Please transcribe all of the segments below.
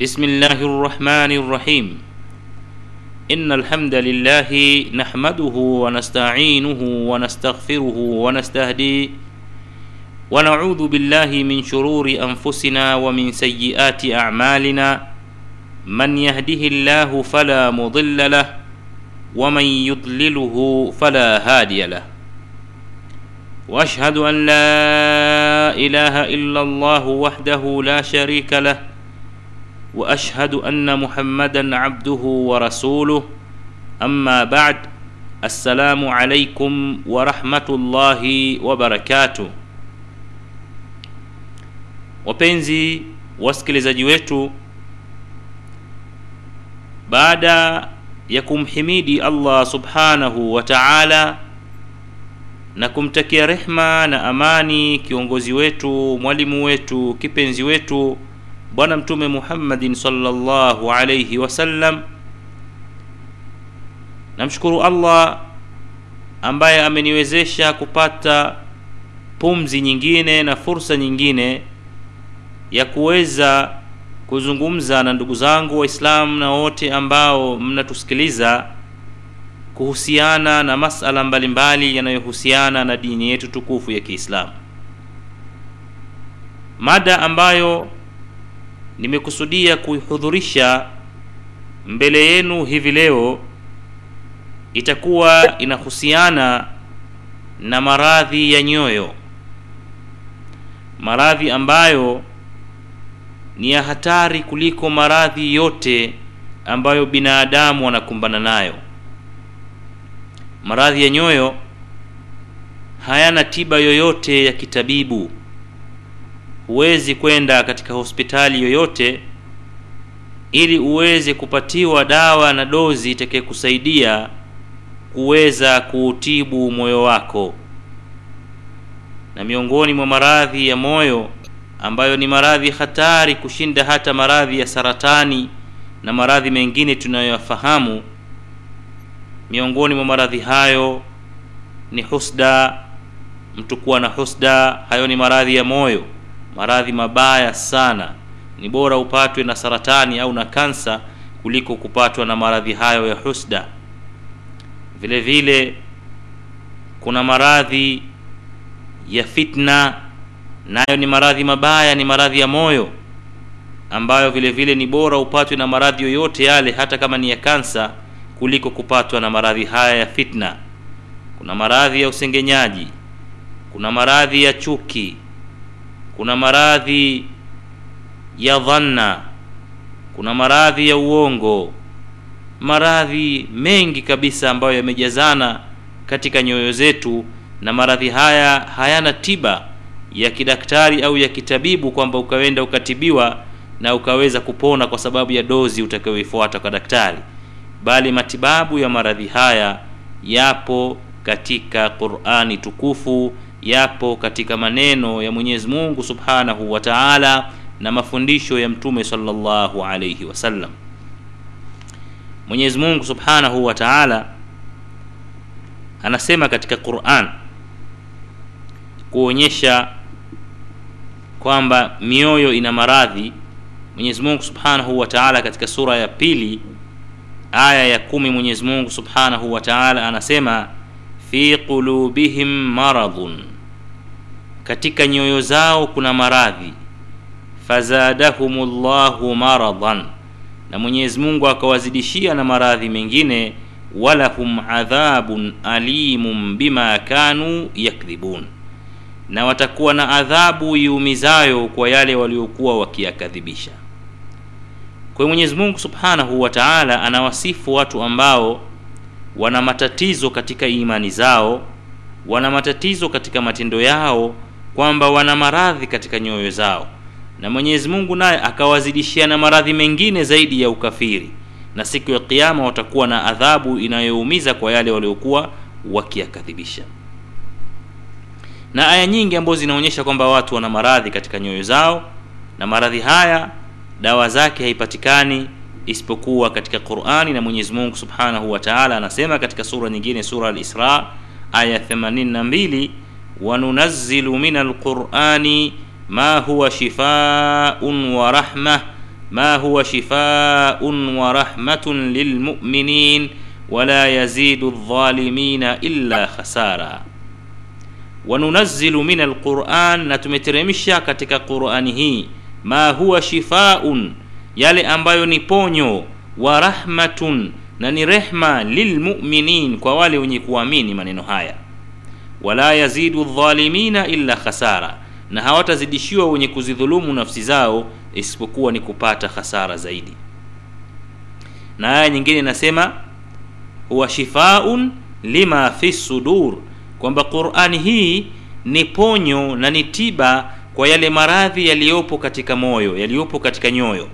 بسم الله الرحمن الرحيم إن الحمد لله نحمده ونستعينه ونستغفره ونستهديه ونعوذ بالله من شرور أنفسنا ومن سيئات أعمالنا من يهده الله فلا مضل له ومن يضلله فلا هادي له واشهد ان لا إله إلا الله وحده لا شريك له وأشهد أن محمدا عبده ورسوله. أما بعد السلام عليكم ورحمة الله وبركاته. Wapenzi wasikilizaji wetu baada ya kumhimidi allah subhanahu wa taala na kumtakia rehma na amani kiongozi wetu mwalimu wetu kipenzi wetu bwana mtume muhammadin salllahu alaihi wasallam namshukuru allah ambaye ameniwezesha kupata pumzi nyingine na fursa nyingine ya kuweza kuzungumza na ndugu zangu waislamu na wote ambao mnatusikiliza kuhusiana na masala mbalimbali yanayohusiana na dini yetu tukufu ya kiislamu. Mada ambayo nimekusudia kuihudhurisha mbele yenu hivi leo itakuwa inahusiana na maradhi ya nyoyo. Maradhi ambayo ni ya hatari kuliko maradhi yote ambayo binadamu wanakumbana nayo maradhi ya nyoyo hayana tiba yoyote ya kitabibu. Huwezi kwenda katika hospitali yoyote ili uweze kupatiwa dawa na dozi itakayekusaidia kuweza kuutibu moyo wako. Na miongoni mwa maradhi ya moyo ambayo ni maradhi hatari kushinda hata maradhi ya saratani na maradhi mengine tunayoyafahamu miongoni mwa maradhi hayo ni husda mtu kuwa na husda hayo ni maradhi ya moyo maradhi mabaya sana. Ni bora upatwe na saratani au na kansa kuliko kupatwa na maradhi hayo ya husda. Vile vile kuna maradhi ya fitna nayo ni maradhi mabaya ni maradhi ya moyo ambayo vile vile ni bora upatwe na maradhi yoyote yale hata kama ni ya kansa kuliko kupatwa na maradhi haya ya fitna. Kuna maradhi ya usengenyaji kuna maradhi ya chuki kuna maradhi ya dhanna kuna maradhi ya uongo maradhi mengi kabisa ambayo yamejazana katika nyoyo zetu na maradhi haya hayana tiba ya kidaktari au ya kitabibu kwamba ukaenda ukatibiwa na ukaweza kupona kwa sababu ya dozi utakayoifuata kwa daktari bali matibabu ya maradhi haya yapo katika qurani tukufu yapo katika maneno ya mwenyezi mungu subhanahu wa taala na mafundisho ya mtume salllahu alaihi wasallam mwenyezi mungu subhanahu wa taala anasema katika quran kuonyesha kwamba mioyo ina maradhi. Mwenyezi mungu subhanahu wa taala katika sura ya pili aya ya kumi mwenyezi mungu subhanahu wa taala anasema fi qulubihim maradhun. Katika nyoyo zao kuna maradhi. Fazadahum llahu maradhan. Na mwenyezi mungu akawazidishia na maradhi mengine walahum adhabun alimun bima kanu yakdhibun. Na watakuwa na adhabu iumizayo kwa yale waliokuwa wakiyakadhibisha kwa mwenyezi mungu subhanahu wa taala anawasifu watu ambao wana matatizo katika imani zao wana matatizo katika matendo yao kwamba wana maradhi katika nyoyo zao. Na mwenyezi mungu naye akawazidishia na maradhi mengine zaidi ya ukafiri. Na siku ya kiama watakuwa na adhabu inayoumiza kwa yale waliokuwa wakiyakadhibisha na aya nyingi ambazo zinaonyesha kwamba watu wana maradhi katika nyoyo zao na maradhi haya dawa zake haipatikani isipokuwa katika qurani na mwenyezi mungu subhanahu wa taala anasema katika sura nyingine sura al-isra aya 82 wanunazzilu min alqurani ma huwa shifaun wa rahma ma huwa shifaun wa lilmuminin wala yazidu dhalimina illa khasara. Wanunazzilu min alquran na tumeteremsha katika qurani hii ma huwa shifaun yale ambayo ni ponyo wa rahmatun na ni rehma lilmuminin kwa wale wenye kuamini maneno haya. Wala yazidu dhalimina illa khasara na hawatazidishiwa wenye kuzidhulumu nafsi zao isipokuwa ni kupata khasara zaidi. Na aya nyingine inasema huwa shifaun lima fi sudur kwamba qurani hii ni ponyo na ni tiba kwa yale maradhi yaliyopo katika moyo yaliyopo katika nyoyo.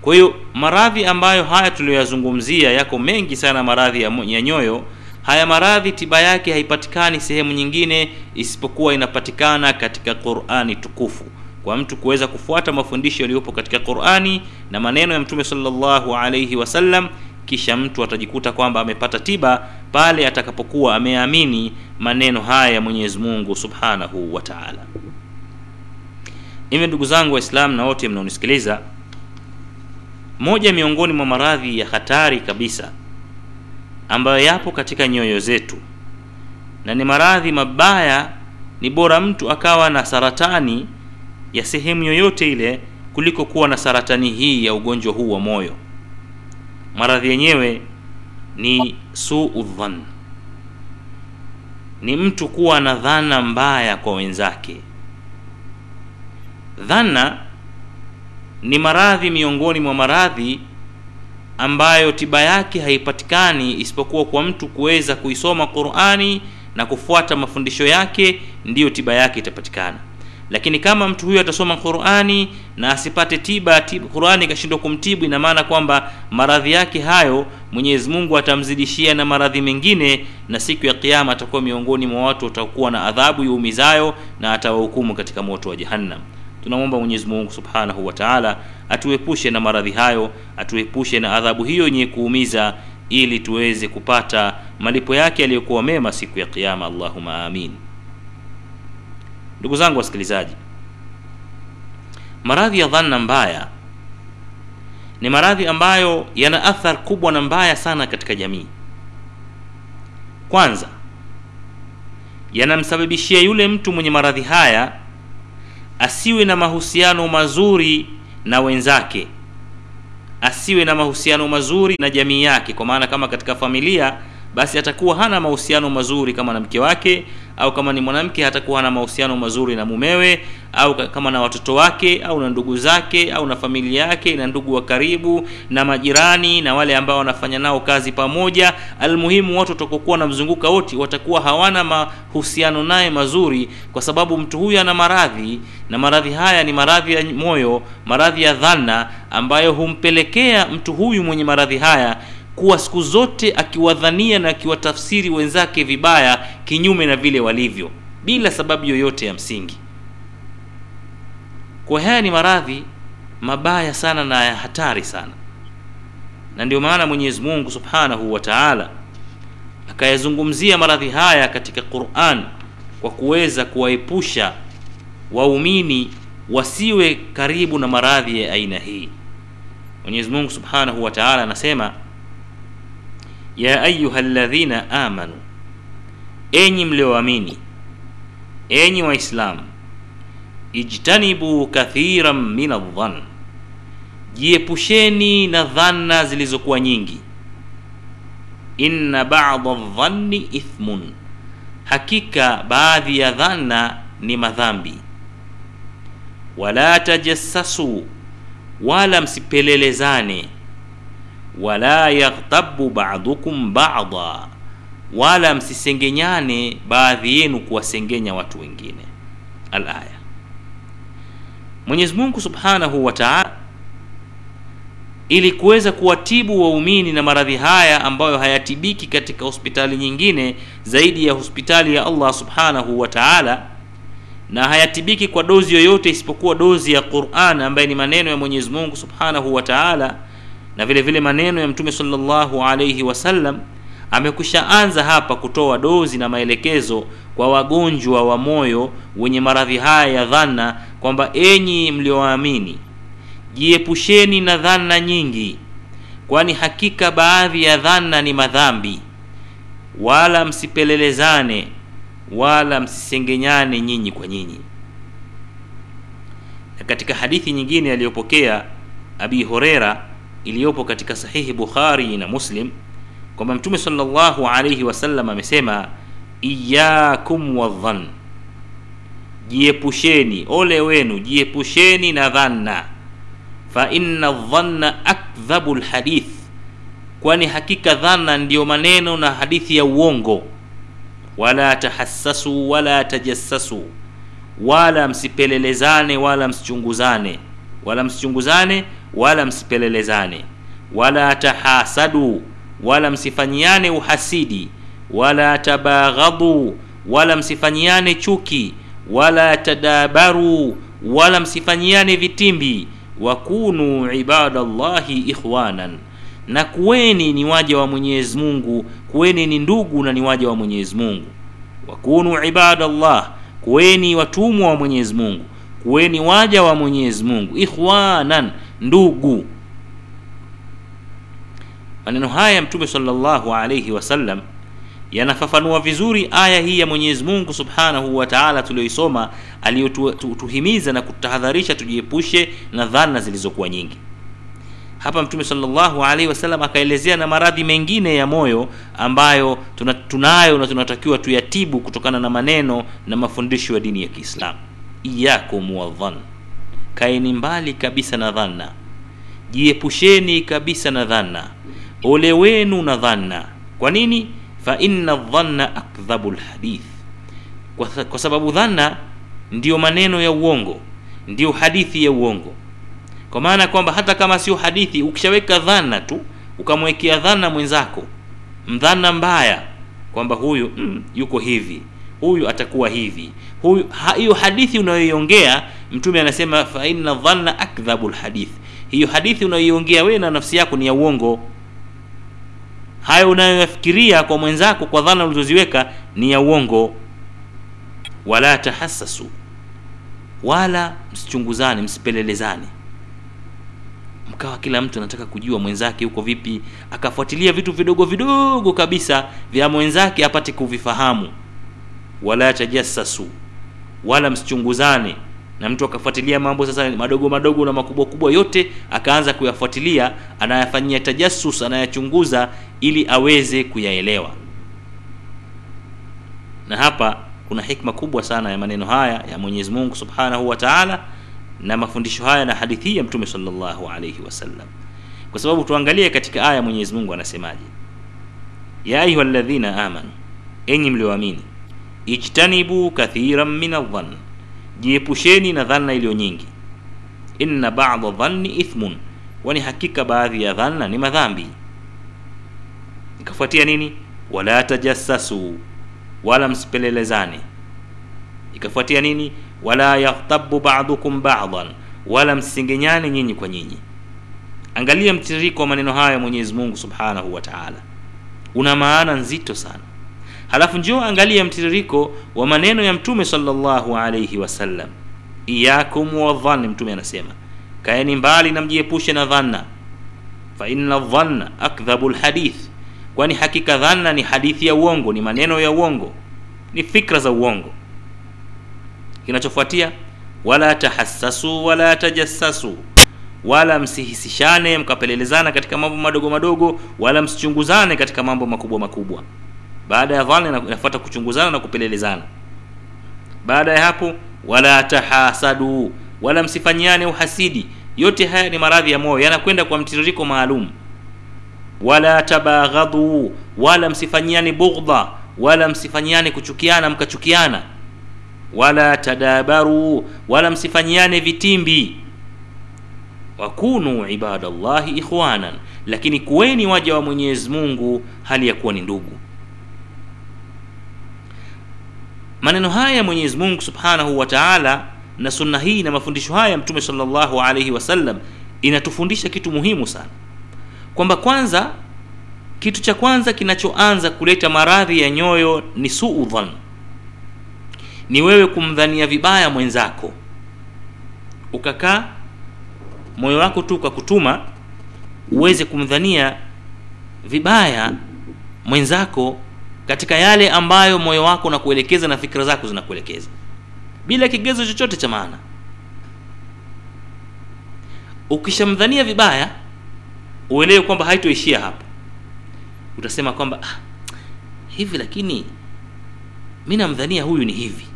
Kwa hiyo maradhi ambayo haya tuliyoyazungumzia yako mengi sana maradhi ya, ya nyoyo. Haya maradhi tiba yake haipatikani sehemu nyingine isipokuwa inapatikana katika qurani tukufu. Kwa mtu kuweza kufuata mafundisho yaliyopo katika qurani na maneno ya mtume salllahu alaihi wasallam kisha mtu atajikuta kwamba amepata tiba pale atakapokuwa ameamini maneno haya ya mwenyezi mungu subhanahu wa taala hivyo ndugu zangu waislamu na wote mnaonisikiliza moja miongoni mwa maradhi ya hatari kabisa ambayo yapo katika nyoyo zetu na ni maradhi mabaya ni bora mtu akawa na saratani ya sehemu yoyote ile kuliko kuwa na saratani hii ya ugonjwa huu wa moyo. Maradhi yenyewe ni suu ni mtu kuwa na dhana mbaya kwa wenzake dhana ni maradhi miongoni mwa maradhi ambayo tiba yake haipatikani isipokuwa kwa mtu kuweza kuisoma qurani na kufuata mafundisho yake ndiyo tiba yake itapatikana. Lakini kama mtu huyo atasoma qurani na asipate tiba, qurani ikashindwa kumtibu ina maana kwamba maradhi yake hayo mwenyezi mungu atamzidishia na maradhi mengine na siku ya kiama atakuwa miongoni mwa watu watakuwa na adhabu yuumizayo, na atawahukumu katika moto wa jahannam tunamwomba mungu subhanahu wa taala atuepushe na maradhi hayo atuepushe na adhabu hiyo yenye kuumiza ili tuweze kupata malipo yake yaliyokuwa mema siku ya qiama allahuma amin. Ndugu zangu wasikilizaji maradhi ya dhanna mbaya ni maradhi ambayo yana athar kubwa na mbaya sana katika jamii. Kwanza yanamsababishia yule mtu mwenye maradhi haya asiwe na mahusiano mazuri na wenzake. Asiwe na mahusiano mazuri na jamii yake kwa maana kama katika familia basi atakuwa hana mahusiano mazuri kama na mke wake au kama ni mwanamke hatakuwa hana mahusiano mazuri na mumewe au kama na watoto wake au na ndugu zake au na familia yake na ndugu wa karibu na majirani na wale ambao wanafanya nao kazi pamoja. Almuhimu watu watakokuwa wanamzunguka wote watakuwa hawana mahusiano naye mazuri kwa sababu mtu huyu ana maradhi na maradhi haya ni maradhi ya moyo maradhi ya dhana ambayo humpelekea mtu huyu mwenye maradhi haya kuwa siku zote akiwadhania na akiwatafsiri wenzake vibaya kinyume na vile walivyo bila sababu yoyote ya msingi kwa haya ni maradhi mabaya sana na ya hatari sana. Na ndio maana mwenyezi mungu subhanahu wa taala akayazungumzia maradhi haya katika quran kwa kuweza kuwaepusha waumini wasiwe karibu na maradhi ya aina hii. Mwenyezi mungu subhanahu wa taala anasema ya ayuha ladhina amanu enyi mlioamini enyi waislamu ijtanibu kathiran min aldhan jiepusheni na dhana zilizokuwa nyingi. Inna bada dhanni ithmun. Hakika baadhi ya dhana ni madhambi. Wala tajassasu wala msipelelezane. Wala yaghtabu ba'dukum ba'da wala msisengenyane baadhi yenu kuwasengenya watu wengine. Alaya mwenyezi mungu subhanahu wa taala ili kuweza kuwatibu waumini na maradhi haya ambayo hayatibiki katika hospitali nyingine zaidi ya hospitali ya allah subhanahu wa taala na hayatibiki kwa dozi yoyote isipokuwa dozi ya quran ambaye ni maneno ya mwenyezi mungu subhanahu wa taala na vile vile maneno ya mtume sallallahu alayhi wasallam amekushaanza hapa kutoa dozi na maelekezo kwa wagonjwa wa moyo wenye maradhi haya ya dhana kwamba enyi mlioamini jiepusheni na dhana nyingi kwani hakika baadhi ya dhana ni madhambi. Wala msipelelezane wala msisengenyane nyinyi kwa nyinyi. Na katika hadithi nyingine aliyopokea abi horera iliyopo katika sahihi bukhari na muslim kwamba mtume salllahu alaihi wasallam amesema iyakum wadhan jiepusheni ole wenu jiepusheni na dhanna. Fa inna dhanna akdhabu lhadith kwani hakika dhana ndiyo maneno na hadithi ya uongo. Wala tahassasu wala tajassasu. Wala msipelelezane wala msichunguzane. Wala msichunguzane wala msipelelezane. Wala tahasadu wala msifanyiane uhasidi wala tabaghadhu wala msifanyiane chuki wala tadabaru wala msifanyiane vitimbi wakunu ibadallahi ikhwanan. Na kuweni ni waja wa mwenyezi mungu kuweni ni ndugu na ni waja wa mwenyezi mungu. Wakunu ibadallah kuweni watumwa wa mwenyezi mungu. Kuweni waja wa mwenyezi mungu. Ikhwanan ndugu maneno haya mtume salllahu alaihi wasallam yanafafanua vizuri aya hii ya mwenyezi mungu subhanahu wa taala tuliyoisoma aliyotuhimiza na kutahadharisha tujiepushe na dhana zilizokuwa nyingi. Hapa mtume salllahu alaihi wasallam akaelezea na maradhi mengine ya moyo ambayo tuna, tunayo na tunatakiwa tuyatibu kutokana na maneno na mafundisho ya dini ya kiislamu. Iyakum wadhan kaeni mbali kabisa na dhanna. Jiepusheni kabisa na dhanna ole wenu na dhanna. Kwa nini? Fa inna dhanna akdhabu lhadith kwa, kwa sababu dhanna ndiyo maneno ya uongo ndiyo hadithi ya uongo. Kwa maana kwamba hata kama sio hadithi ukishaweka dhana tu ukamwekea dhanna mwenzako mdhana mbaya kwamba huyu mm, yuko hivi huyu atakuwa hivi. Huyu hiyo ha, hadithi unayoiongea mtume anasema fa inna dhanna akdhabu lhadith hiyo hadithi unayoiongea wewe na nafsi yako ni ya uongo hayo unayoyafikiria kwa mwenzako kwa dhana ulizoziweka ni ya uongo. Wala tahassasu. Wala msichunguzane msipelelezane. Mkawa kila mtu anataka kujua mwenzake yuko vipi akafuatilia vitu vidogo vidogo kabisa vya mwenzake apate kuvifahamu. Wala tajassasu. Wala msichunguzane na mtu akafuatilia mambo sasa madogo madogo na makubwa kubwa yote akaanza kuyafuatilia anayafanyia tajasus anayachunguza ili aweze kuyaelewa. Na hapa kuna hikma kubwa sana ya maneno haya ya mwenyezi mungu subhanahu wa taala na mafundisho haya na hadithi ya mtume salllahu alaihi wasallam kwa sababu tuangalie katika aya mwenyezi mungu anasemaje. Ya ayuha ladhina amanu enyi mlioamini ijtanibu kathiran min aldhann jiepusheni na dhanna iliyo nyingi. Inna bada dhanni ithmun. Wani hakika baadhi ya dhanna ni madhambi. Ikafuatia nini? Wala tajassasu. Wala msipelelezane. Ikafuatia nini? Wala yaghtabu badukum badan. Wala msingenyane nyinyi kwa nyinyi. Angalia mtiririko wa maneno haya mwenyezi mungu subhanahu wa taala. Una maana nzito sana halafu njio angalia mtiririko wa maneno ya mtume salllahu alaihi wasallam iyakum wadhanni mtume anasema. Kaeni mbali na mjiepushe na dhanna fa inna dhanna akdhabu lhadith kwani hakika dhanna ni hadithi ya uongo ni maneno ya uongo ni fikra za uongo. Kinachofuatia wala tahassasu wala tajassasu. Wala msihisishane mkapelelezana katika mambo madogo madogo wala msichunguzane katika mambo makubwa makubwa baada ya dhana inafuata kuchunguzana na kupelelezana. Baada ya hapo wala tahasadu wala msifanyiane uhasidi. Yote haya ni maradhi ya moyo yanakwenda kwa mtiririko maalum. Wala tabaghadhu wala msifanyiane bughdha wala msifanyiane kuchukiana mkachukiana. Wala tadabaru wala msifanyiane vitimbi. Wakunu ibadallahi ikhwanan lakini kuweni waja wa mwenyezi mungu hali ya kuwa ni ndugu maneno haya mwenyezi mungu subhanahu wa taala na sunna hii na mafundisho haya mtume salllahu alaihi wasallam inatufundisha kitu muhimu sana. Kwamba kwanza kitu cha kwanza kinachoanza kuleta maradhi ya nyoyo ni suudhan, ni wewe kumdhania vibaya mwenzako. Ukakaa moyo wako tu ukakutuma uweze kumdhania vibaya mwenzako katika yale ambayo moyo wako unakuelekeza na fikra zako zinakuelekeza. Bila kigezo chochote cha maana. Ukishamdhania vibaya uelewe kwamba haitoishia hapo. Utasema kwamba ah, hivi lakini mi namdhania huyu ni hivi.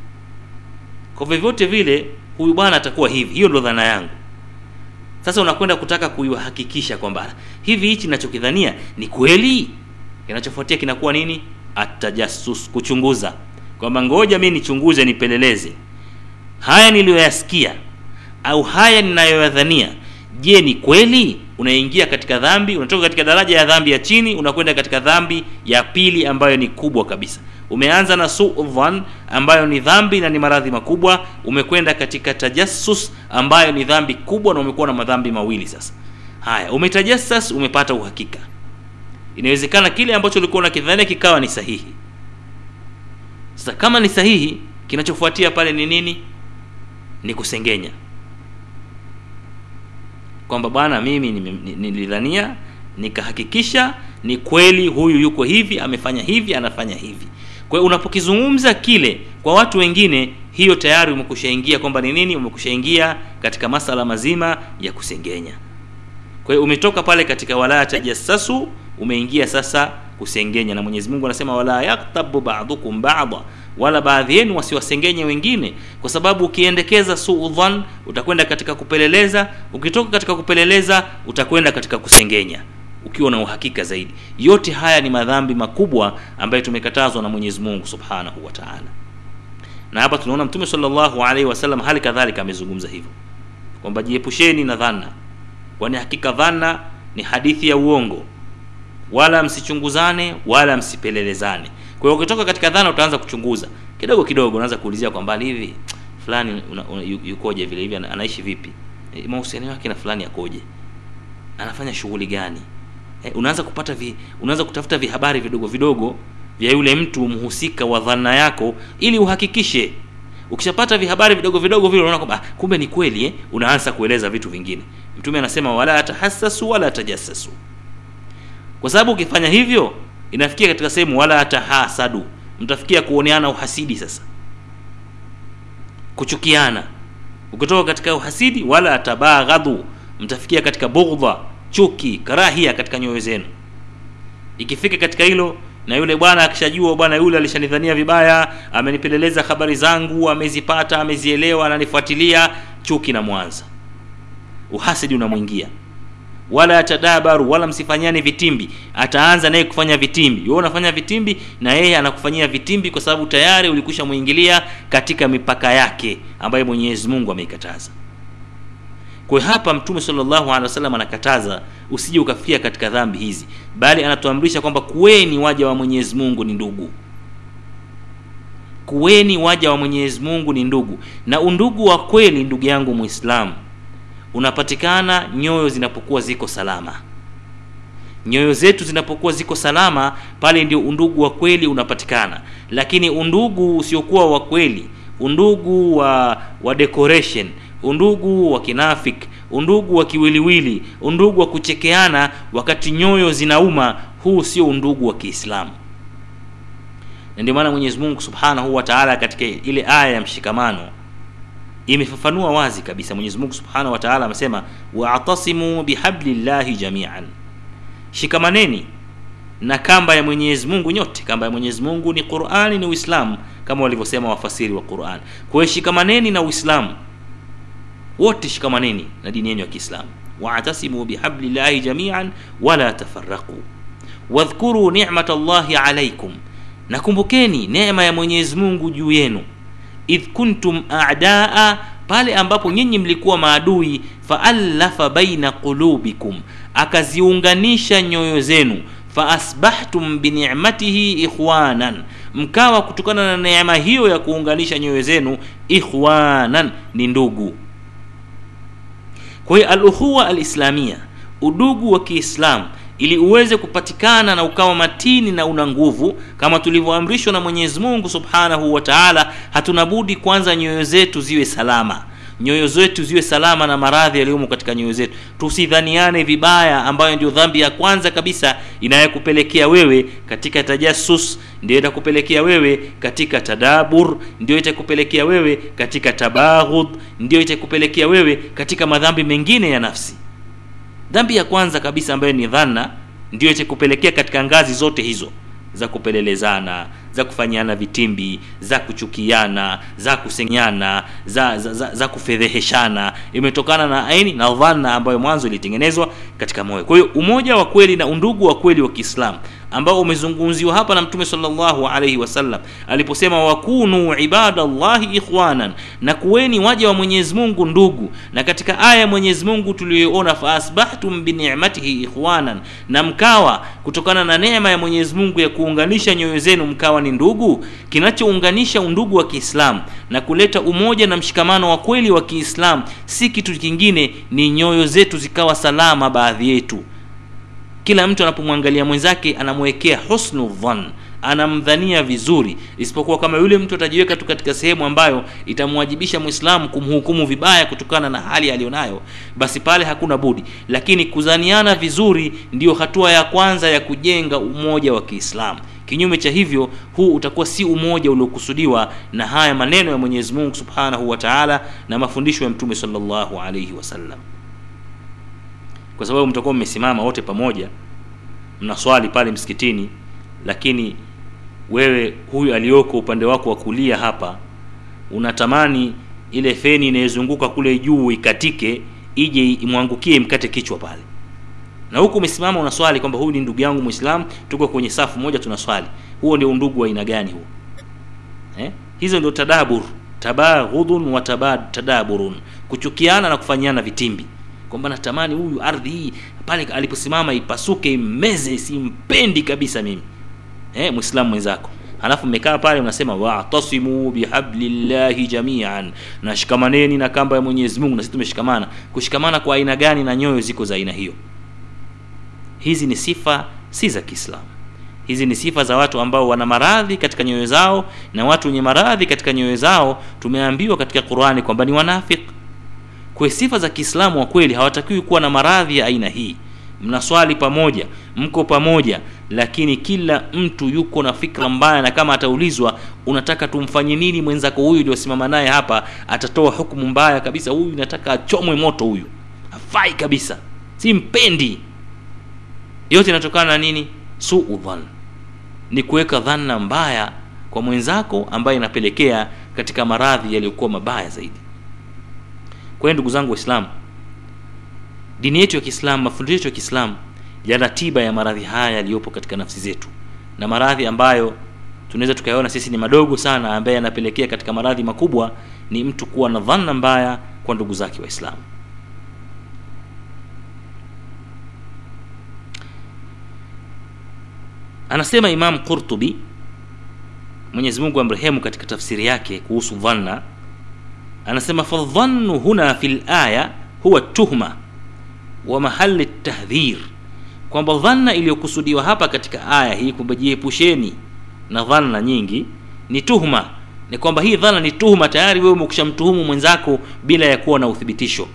Kwa vyovyote vile huyu bwana atakuwa hivi. Hiyo ndo dhana yangu. Sasa unakwenda kutaka kuihakikisha kwamba hivi hichi nachokidhania ni kweli? Kinachofuatia kinakuwa nini atajassus kuchunguza. Kwamba ngoja mi nichunguze nipeleleze. Haya niliyoyasikia au haya ninayoyadhania je ni kweli? Unaingia katika dhambi unatoka katika daraja ya dhambi ya chini unakwenda katika dhambi ya pili ambayo ni kubwa kabisa. Umeanza na suvan ambayo ni dhambi na ni maradhi makubwa. Umekwenda katika tajassus ambayo ni dhambi kubwa na umekuwa na madhambi mawili sasa. Haya umetajassas umepata uhakika inawezekana kile ambacho ulikuwa unakidhania kikawa ni sahihi. Sasa kama ni sahihi kinachofuatia pale ni nini? Ni kusengenya. Kwamba bwana mimi nilidhania nikahakikisha ni kweli huyu yuko hivi amefanya hivi anafanya hivi. Kwa hiyo unapokizungumza kile kwa watu wengine hiyo tayari umekushaingia kwamba ni nini? Umekushaingia katika masala mazima ya kusengenya. Kwa hiyo umetoka pale katika wala tajassasu umeingia sasa kusengenya. Na mwenyezi mungu anasema wala yaktabu badukum bada wala baadhi yenu wasiwasengenye wengine kwa sababu ukiendekeza suudhan utakwenda katika kupeleleza ukitoka katika kupeleleza utakwenda katika kusengenya ukiwa na uhakika zaidi. Yote haya ni madhambi makubwa ambayo tumekatazwa na mwenyezi mungu subhanahu wa na hapa tunaona mtume salllahu alaihi wasallam hali kadhalika amezungumza hivyo kwamba jiepusheni na dhana kwani hakika dhana ni hadithi ya uongo wala msichunguzane wala msipelelezane. Kwa hiyo ukitoka katika dhana utaanza kuchunguza. Kidogo kidogo unaanza kuulizia kwa mbali hivi fulani yukoje vile hivi anaishi vipi? E, mahusiano yake na fulani yakoje? Anafanya shughuli gani? E, unaanza kupata vi, unaanza kutafuta vihabari vidogo vidogo vya yule mtu mhusika wa dhana yako ili uhakikishe. Ukishapata vihabari vidogo vidogo vile unaona kwamba kumbe ni kweli eh? unaanza kueleza vitu vingine. Mtume anasema wala tahassasu wala tajassasu kwa sababu ukifanya hivyo inafikia katika sehemu wala tahasadu mtafikia kuoneana uhasidi sasa. Kuchukiana. Ukitoka katika uhasidi wala tabaghadhu mtafikia katika bughdha chuki karahia katika nyoyo zenu. Ikifika katika hilo na yule bwana akishajua bwana yule alishanidhania vibaya amenipeleleza habari zangu amezipata amezielewa ananifuatilia chuki na mwanza uhasidi unamwingia wala atadabaru wala msifanyane vitimbi. Ataanza naye kufanya vitimbi. Wewe unafanya vitimbi na yeye anakufanyia vitimbi kwa sababu tayari ulikusha muingilia katika mipaka yake ambayo mwenyezi mungu ameikataza. Kwa hapa mtume sallallahu alaihi wasallam anakataza usije ukafikia katika dhambi hizi bali anatuamrisha kwamba kuweni waja wa mwenyezi mungu ni ndugu. Kuweni waja wa mwenyezi mungu ni ndugu. Na undugu wa kweli ndugu yangu muislamu unapatikana nyoyo zinapokuwa ziko salama. Nyoyo zetu zinapokuwa ziko salama pale ndio undugu wa kweli unapatikana. Lakini undugu usiokuwa wa kweli undugu wa wa decoration undugu wa kinafik undugu wa kiwiliwili undugu wa kuchekeana wakati nyoyo zinauma huu sio undugu wa kiislamu. Na ndio maana mwenyezi mungu subhanahu wa taala katika ile aya ya mshikamano imefafanua wazi kabisa. Mwenyezi mungu subhanahu wa amesema waatasimu bihablillahi jamian. Shikamaneni na kamba ya mwenyezi mungu nyote. Kamba ya mwenyezi mungu ni qurani ni uislamu kama walivyosema wafasiri wa quran. Kwa hiyo shikamaneni na uislamu. Wote shikamaneni na dini yenu ya kiislamu. Waatasimu bihablillahi jamian wala tafaraqu wadhkuru nicmata llahi alaikum nakumbukeni neema ya mwenyezi mungu juu yenu idh kuntum adaa pale ambapo nyinyi mlikuwa maadui faallafa baina qulubikum akaziunganisha nyoyo zenu faasbahtum binicmatihi ikhwanan mkawa kutokana na neema hiyo ya kuunganisha nyoyo zenu ikhwanan ni ndugu. Kwa hiyo alukhuwa alislamia udugu wa kiislamu ili uweze kupatikana na ukawa matini na una nguvu. Kama tulivyoamrishwa na mwenyezi mungu subhanahu wa taala hatuna kwanza nyoyo zetu ziwe salama. Nyoyo zetu ziwe salama na maradhi yaliyomo katika nyoyo zetu. Tusidhaniane vibaya ambayo ndio dhambi ya kwanza kabisa inayokupelekea wewe katika tajasus ndio itakupelekea wewe katika tadabur ndio itakupelekea wewe katika tabaghud ndio itakupelekea wewe katika madhambi mengine ya nafsi dhambi ya kwanza kabisa ambayo ni dhana ndio itakupelekea katika ngazi zote hizo za kupelelezana za kufanyiana vitimbi za kuchukiana za kusenyana za, za, za, za kufedheheshana. Imetokana na aini na dhana ambayo mwanzo ilitengenezwa katika moyo. Kwa hiyo umoja wa kweli na undugu wa kweli wa kiislamu ambao umezungumziwa hapa na mtume sallallahu alaihi wasallam aliposema wakunu ibadallahi ikhwanan na kuweni waja wa mwenyezi mungu ndugu. Na katika aya ya mwenyezi mungu tuliyoona faasbahtum binicmatihi ikhwanan na mkawa kutokana na neema ya mwenyezi mungu ya kuunganisha nyoyo zenu mkawa ni ndugu kinachounganisha undugu wa kiislamu na kuleta umoja na mshikamano wa kweli wa kiislamu si kitu kingine ni nyoyo zetu zikawa salama baadhi yetu kila mtu anapomwangalia mwenzake anamwekea husnu dhan anamdhania vizuri. Isipokuwa kama yule mtu atajiweka tu katika sehemu ambayo itamwajibisha mwislamu kumhukumu vibaya kutokana na hali aliyonayo basi pale hakuna budi. Lakini kuzaniana vizuri ndiyo hatua ya kwanza ya kujenga umoja wa kiislamu. Kinyume cha hivyo huu utakuwa si umoja uliokusudiwa na haya maneno ya mwenyezi mungu subhanahu wa taala na mafundisho ya mtume salllahu alaihi wasallam kwa sababu mtakuwa mmesimama wote pamoja mnaswali pale msikitini lakini wewe huyu aliyoko upande wako wa kulia hapa unatamani ile feni inayozunguka kule juu ikatike ije imwangukie imkate kichwa pale. Na huku umesimama unaswali kwamba huyu ni ndugu yangu mwislamu tuko kwenye safu moja tunaswali huo ndio undugu wa aina gani huo? Eh? hizo ndio tadabur tabaghudun wa tadaburun. Kuchukiana na kufanyiana vitimbi kwamba natamani huyu ardhi hii pale aliposimama ipasuke imeze simpendi kabisa mimi. Eh, mwislamu mwenzako. Halafu mmekaa pale unasema watasimu bihablillahi jamian. Nashikamaneni na kamba ya mwenyezi mungu na sisi tumeshikamana. Kushikamana kwa aina gani na nyoyo ziko za aina hiyo? Hizi ni sifa si za kiislamu. Hizi ni sifa za watu ambao wana maradhi katika nyoyo zao na watu wenye maradhi katika nyoyo zao tumeambiwa katika qurani kwamba ni wanafiki kwa sifa za kiislamu wa kweli hawatakiwi kuwa na maradhi ya aina hii. Mnaswali pamoja mko pamoja lakini kila mtu yuko na fikra mbaya na kama ataulizwa unataka tumfanye nini mwenzako huyu uliosimama naye hapa atatoa hukumu mbaya kabisa huyu nataka achomwe moto huyu. Hafai kabisa. Simpendi. Yote inatokana na nini? Suu ni kuweka dhana mbaya kwa mwenzako ambaye inapelekea katika maradhi yaliyokuwa mabaya zaidi kwa hiyo ndugu zangu waislamu dini yetu ya kiislamu mafundisho yetu ya kiislamu yana tiba ya maradhi haya yaliyopo katika nafsi zetu. Na maradhi ambayo tunaweza tukayaona sisi ni madogo sana ambaye yanapelekea katika maradhi makubwa ni mtu kuwa na dhana mbaya kwa ndugu zake waislamu. Anasema imam qurtubi mwenyezi mungu amrehemu katika tafsiri yake kuhusu dhanna anasema fadhannu huna fi laya huwa tuhma wa mahali tahdhir. Kwamba dhanna iliyokusudiwa hapa katika aya hii kwamba jiepusheni na dhanna nyingi ni tuhma. Ni kwamba hii dhana ni tuhuma tayari wewe umekushamtuhumu mwenzako bila ya kuwa na uthibitisho.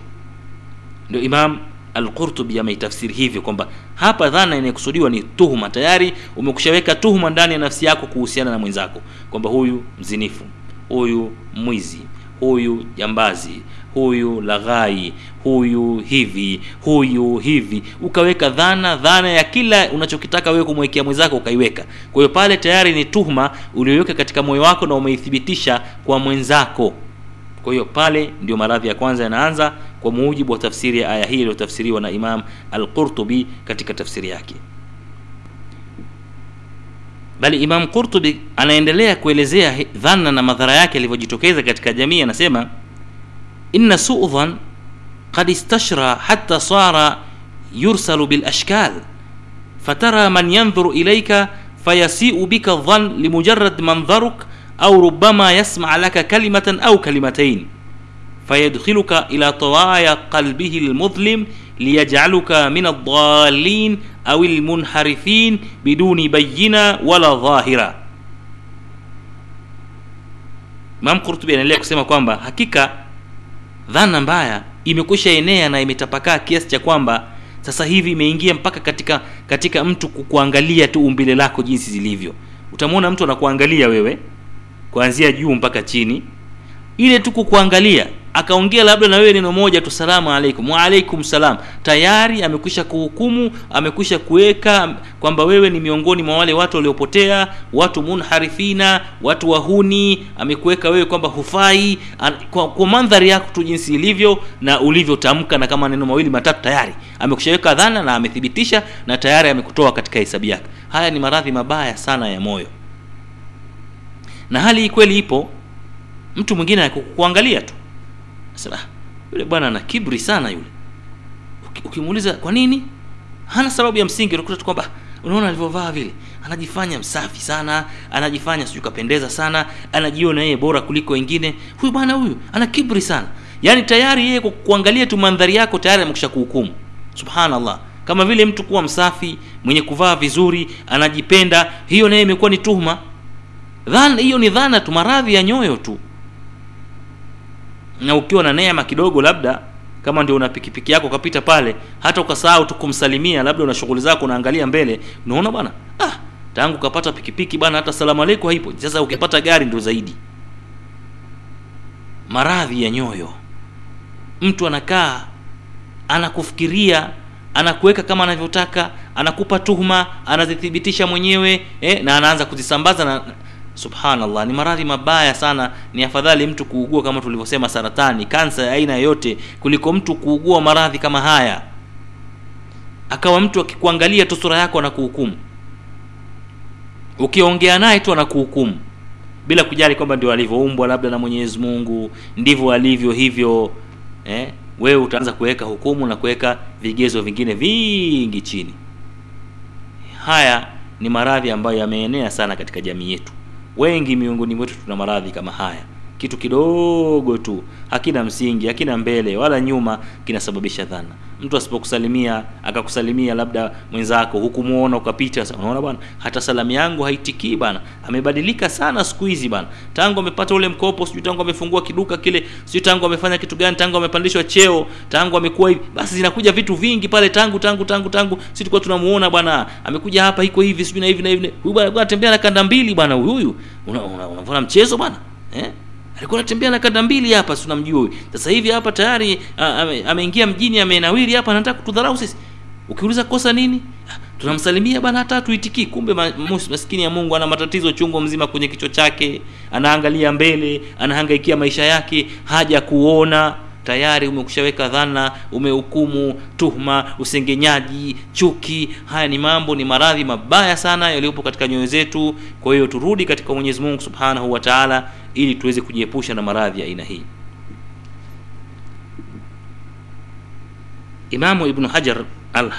Ndio imam alqurtubi ameitafsiri hivyo kwamba hapa dhana inayokusudiwa ni tuhuma tayari umekushaweka tuhuma ndani ya nafsi yako kuhusiana na mwenzako kwamba huyu mzinifu huyu mwizi huyu jambazi huyu laghai huyu hivi huyu hivi. Ukaweka dhana dhana ya kila unachokitaka wewe kumwekea mwenzako ukaiweka. Kwa hiyo pale tayari ni tuhuma ulioweka katika moyo wako na umeithibitisha kwa mwenzako. Kwa hiyo pale ndio maradhi ya kwanza yanaanza kwa mujibu wa tafsiri ya aya hii iliyotafsiriwa na imam alqurtubi katika tafsiri yake bali imam qurtubi anaendelea kuelezea dhana na madhara yake yalivyojitokeza katika jamii anasema inna su'dhan qad istashra hatta sara yursalu bil ashkal fatara man yanzuru ilayka fayasi'u bika dhann limujarrad manzaruk au rubama yasma' laka kalimatan au kalimatayn فيدخلك إلى طوايا قلبه المظلم liyajaluka min aldalin au lmunharifin biduni bayina wala dhahira. Imam Qurtubi anaendelea kusema kwamba hakika dhana mbaya imekwisha enea na imetapakaa kiasi cha kwamba sasa hivi imeingia mpaka katika katika mtu kukuangalia tu umbile lako jinsi zilivyo. Utamwona mtu anakuangalia wewe kuanzia juu mpaka chini ile tu kukuangalia akaongea labda na wewe neno moja tu salamu alaikum wa salam. Tayari amekwisha kuhukumu amekwisha kuweka kwamba wewe ni miongoni mwa wale watu waliopotea watu munharifina watu wahuni. Amekuweka wewe kwamba hufai. Kwa, kwa mandhari yako tu jinsi ilivyo na ulivyotamka na kama neno mawili matatu tayari. Amekushaweka dhana na amethibitisha na tayari amekutoa katika hesabu yake. Haya ni maradhi mabaya sana ya moyo. Na hali kweli ipo. Mtu mwingine akukuangalia tu sema yule bwana ana kiburi sana yule. Ukimuuliza kwa nini? Hana sababu ya msingi unakuta tu kwamba unaona alivyovaa vile. Anajifanya msafi sana anajifanya sijui kapendeza sana anajiona yeye bora kuliko wengine. Huyu bwana huyu ana kibri sana. Yaani tayari yeye kwa kuangalia tu mandhari yako tayari amekusha kuhukumu. Subhanallah. Kama vile mtu kuwa msafi mwenye kuvaa vizuri anajipenda hiyo naye imekuwa ni tuhuma. Dhana hiyo ni dhana tu maradhi ya nyoyo tu na ukiwa na neema kidogo labda kama ndio una pikipiki yako ukapita pale hata ukasahau tu kumsalimia labda una shughuli zako unaangalia mbele unaona bwana ah tangu ukapata pikipiki bwana hata salamu aleiku haipo. Sasa ukipata gari ndio zaidi. Maradhi ya nyoyo. Mtu anakaa anakufikiria anakuweka kama anavyotaka anakupa tuhuma anazithibitisha mwenyewe eh, na anaanza kuzisambaza na subhanallah ni maradhi mabaya sana. Ni afadhali mtu kuugua kama tulivyosema saratani. Kansa ya aina yoyote kuliko mtu kuugua maradhi kama haya. Akawa mtu akikuangalia tu sura yako anakuhukumu. Ukiongea naye tu anakuhukumu. Bila kujali kwamba ndio alivyoumbwa labda na mwenyezi mungu ndivyo alivyo hivyo eh, wewe utaanza kuweka hukumu na kuweka vigezo vingine vingi chini. Haya ni maradhi ambayo yameenea sana katika jamii yetu wengi miongoni mwetu tuna maradhi kama haya kitu kidogo tu. Hakina msingi hakina mbele wala nyuma kinasababisha dhana. Mtu asipokusalimia akakusalimia labda mwenzako hukumuona ukapita unaona bwana hata salamu yangu haitikii bana amebadilika sana siku hizi bana tangu amepata ule mkopo sijui tangu amefungua kiduka kile sijui tangu amefanya kitu gani tangu amepandishwa cheo tangu amekuwa hivi. Basi zinakuja vitu vingi pale tangu tangu tangu tangu. Si tulikuwa tunamuona bwana amekuja hapa iko hivi sijui na hivi na hivi huyu bwana anatembea na kanda mbili bwana huyu unavona una, una, una mchezo bwana eh alikuwa anatembea na kanda mbili hapa si tunamjua huyu sasa hivi hapa tayari ameingia mjini amenawiri hapa anataka kutudharau sisi. Ukiuliza kosa nini? "Ah, tunamsalimia bana hata tuitikii kumbe maskini ya mungu ana matatizo chungu mzima kwenye kichwa chake anaangalia mbele anahangaikia maisha yake haja kuona tayari umekushaweka dhana umehukumu tuhma usengenyaji chuki. Haya ni mambo ni maradhi mabaya sana yaliyopo katika nyoyo zetu. Kwa hiyo turudi katika mwenyezi mungu subhanahu wa taala ili tuweze kujiepusha na maradhi ya aina hii. Imamu ibnu hajar al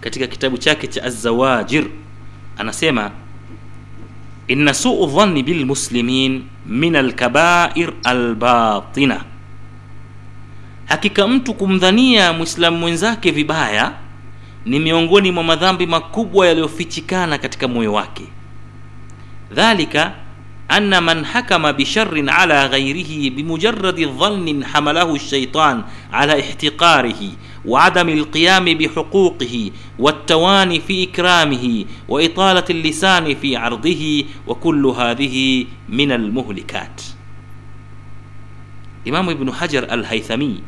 katika kitabu chake cha azawajir anasema inna suu dhanni bilmuslimin min alkabair albatina hakika mtu kumdhania mwislamu mwenzake vibaya ni miongoni mwa madhambi makubwa yaliyofichikana katika moyo wake dhalika أن من حكم بشر على غيره بمجرد ظن حمله الشيطان على احتقاره وعدم القيام بحقوقه والتواني في إكرامه وإطالة اللسان في عرضه وكل هذه من المهلكات Imamu Ibnu Hajar Al-Haythami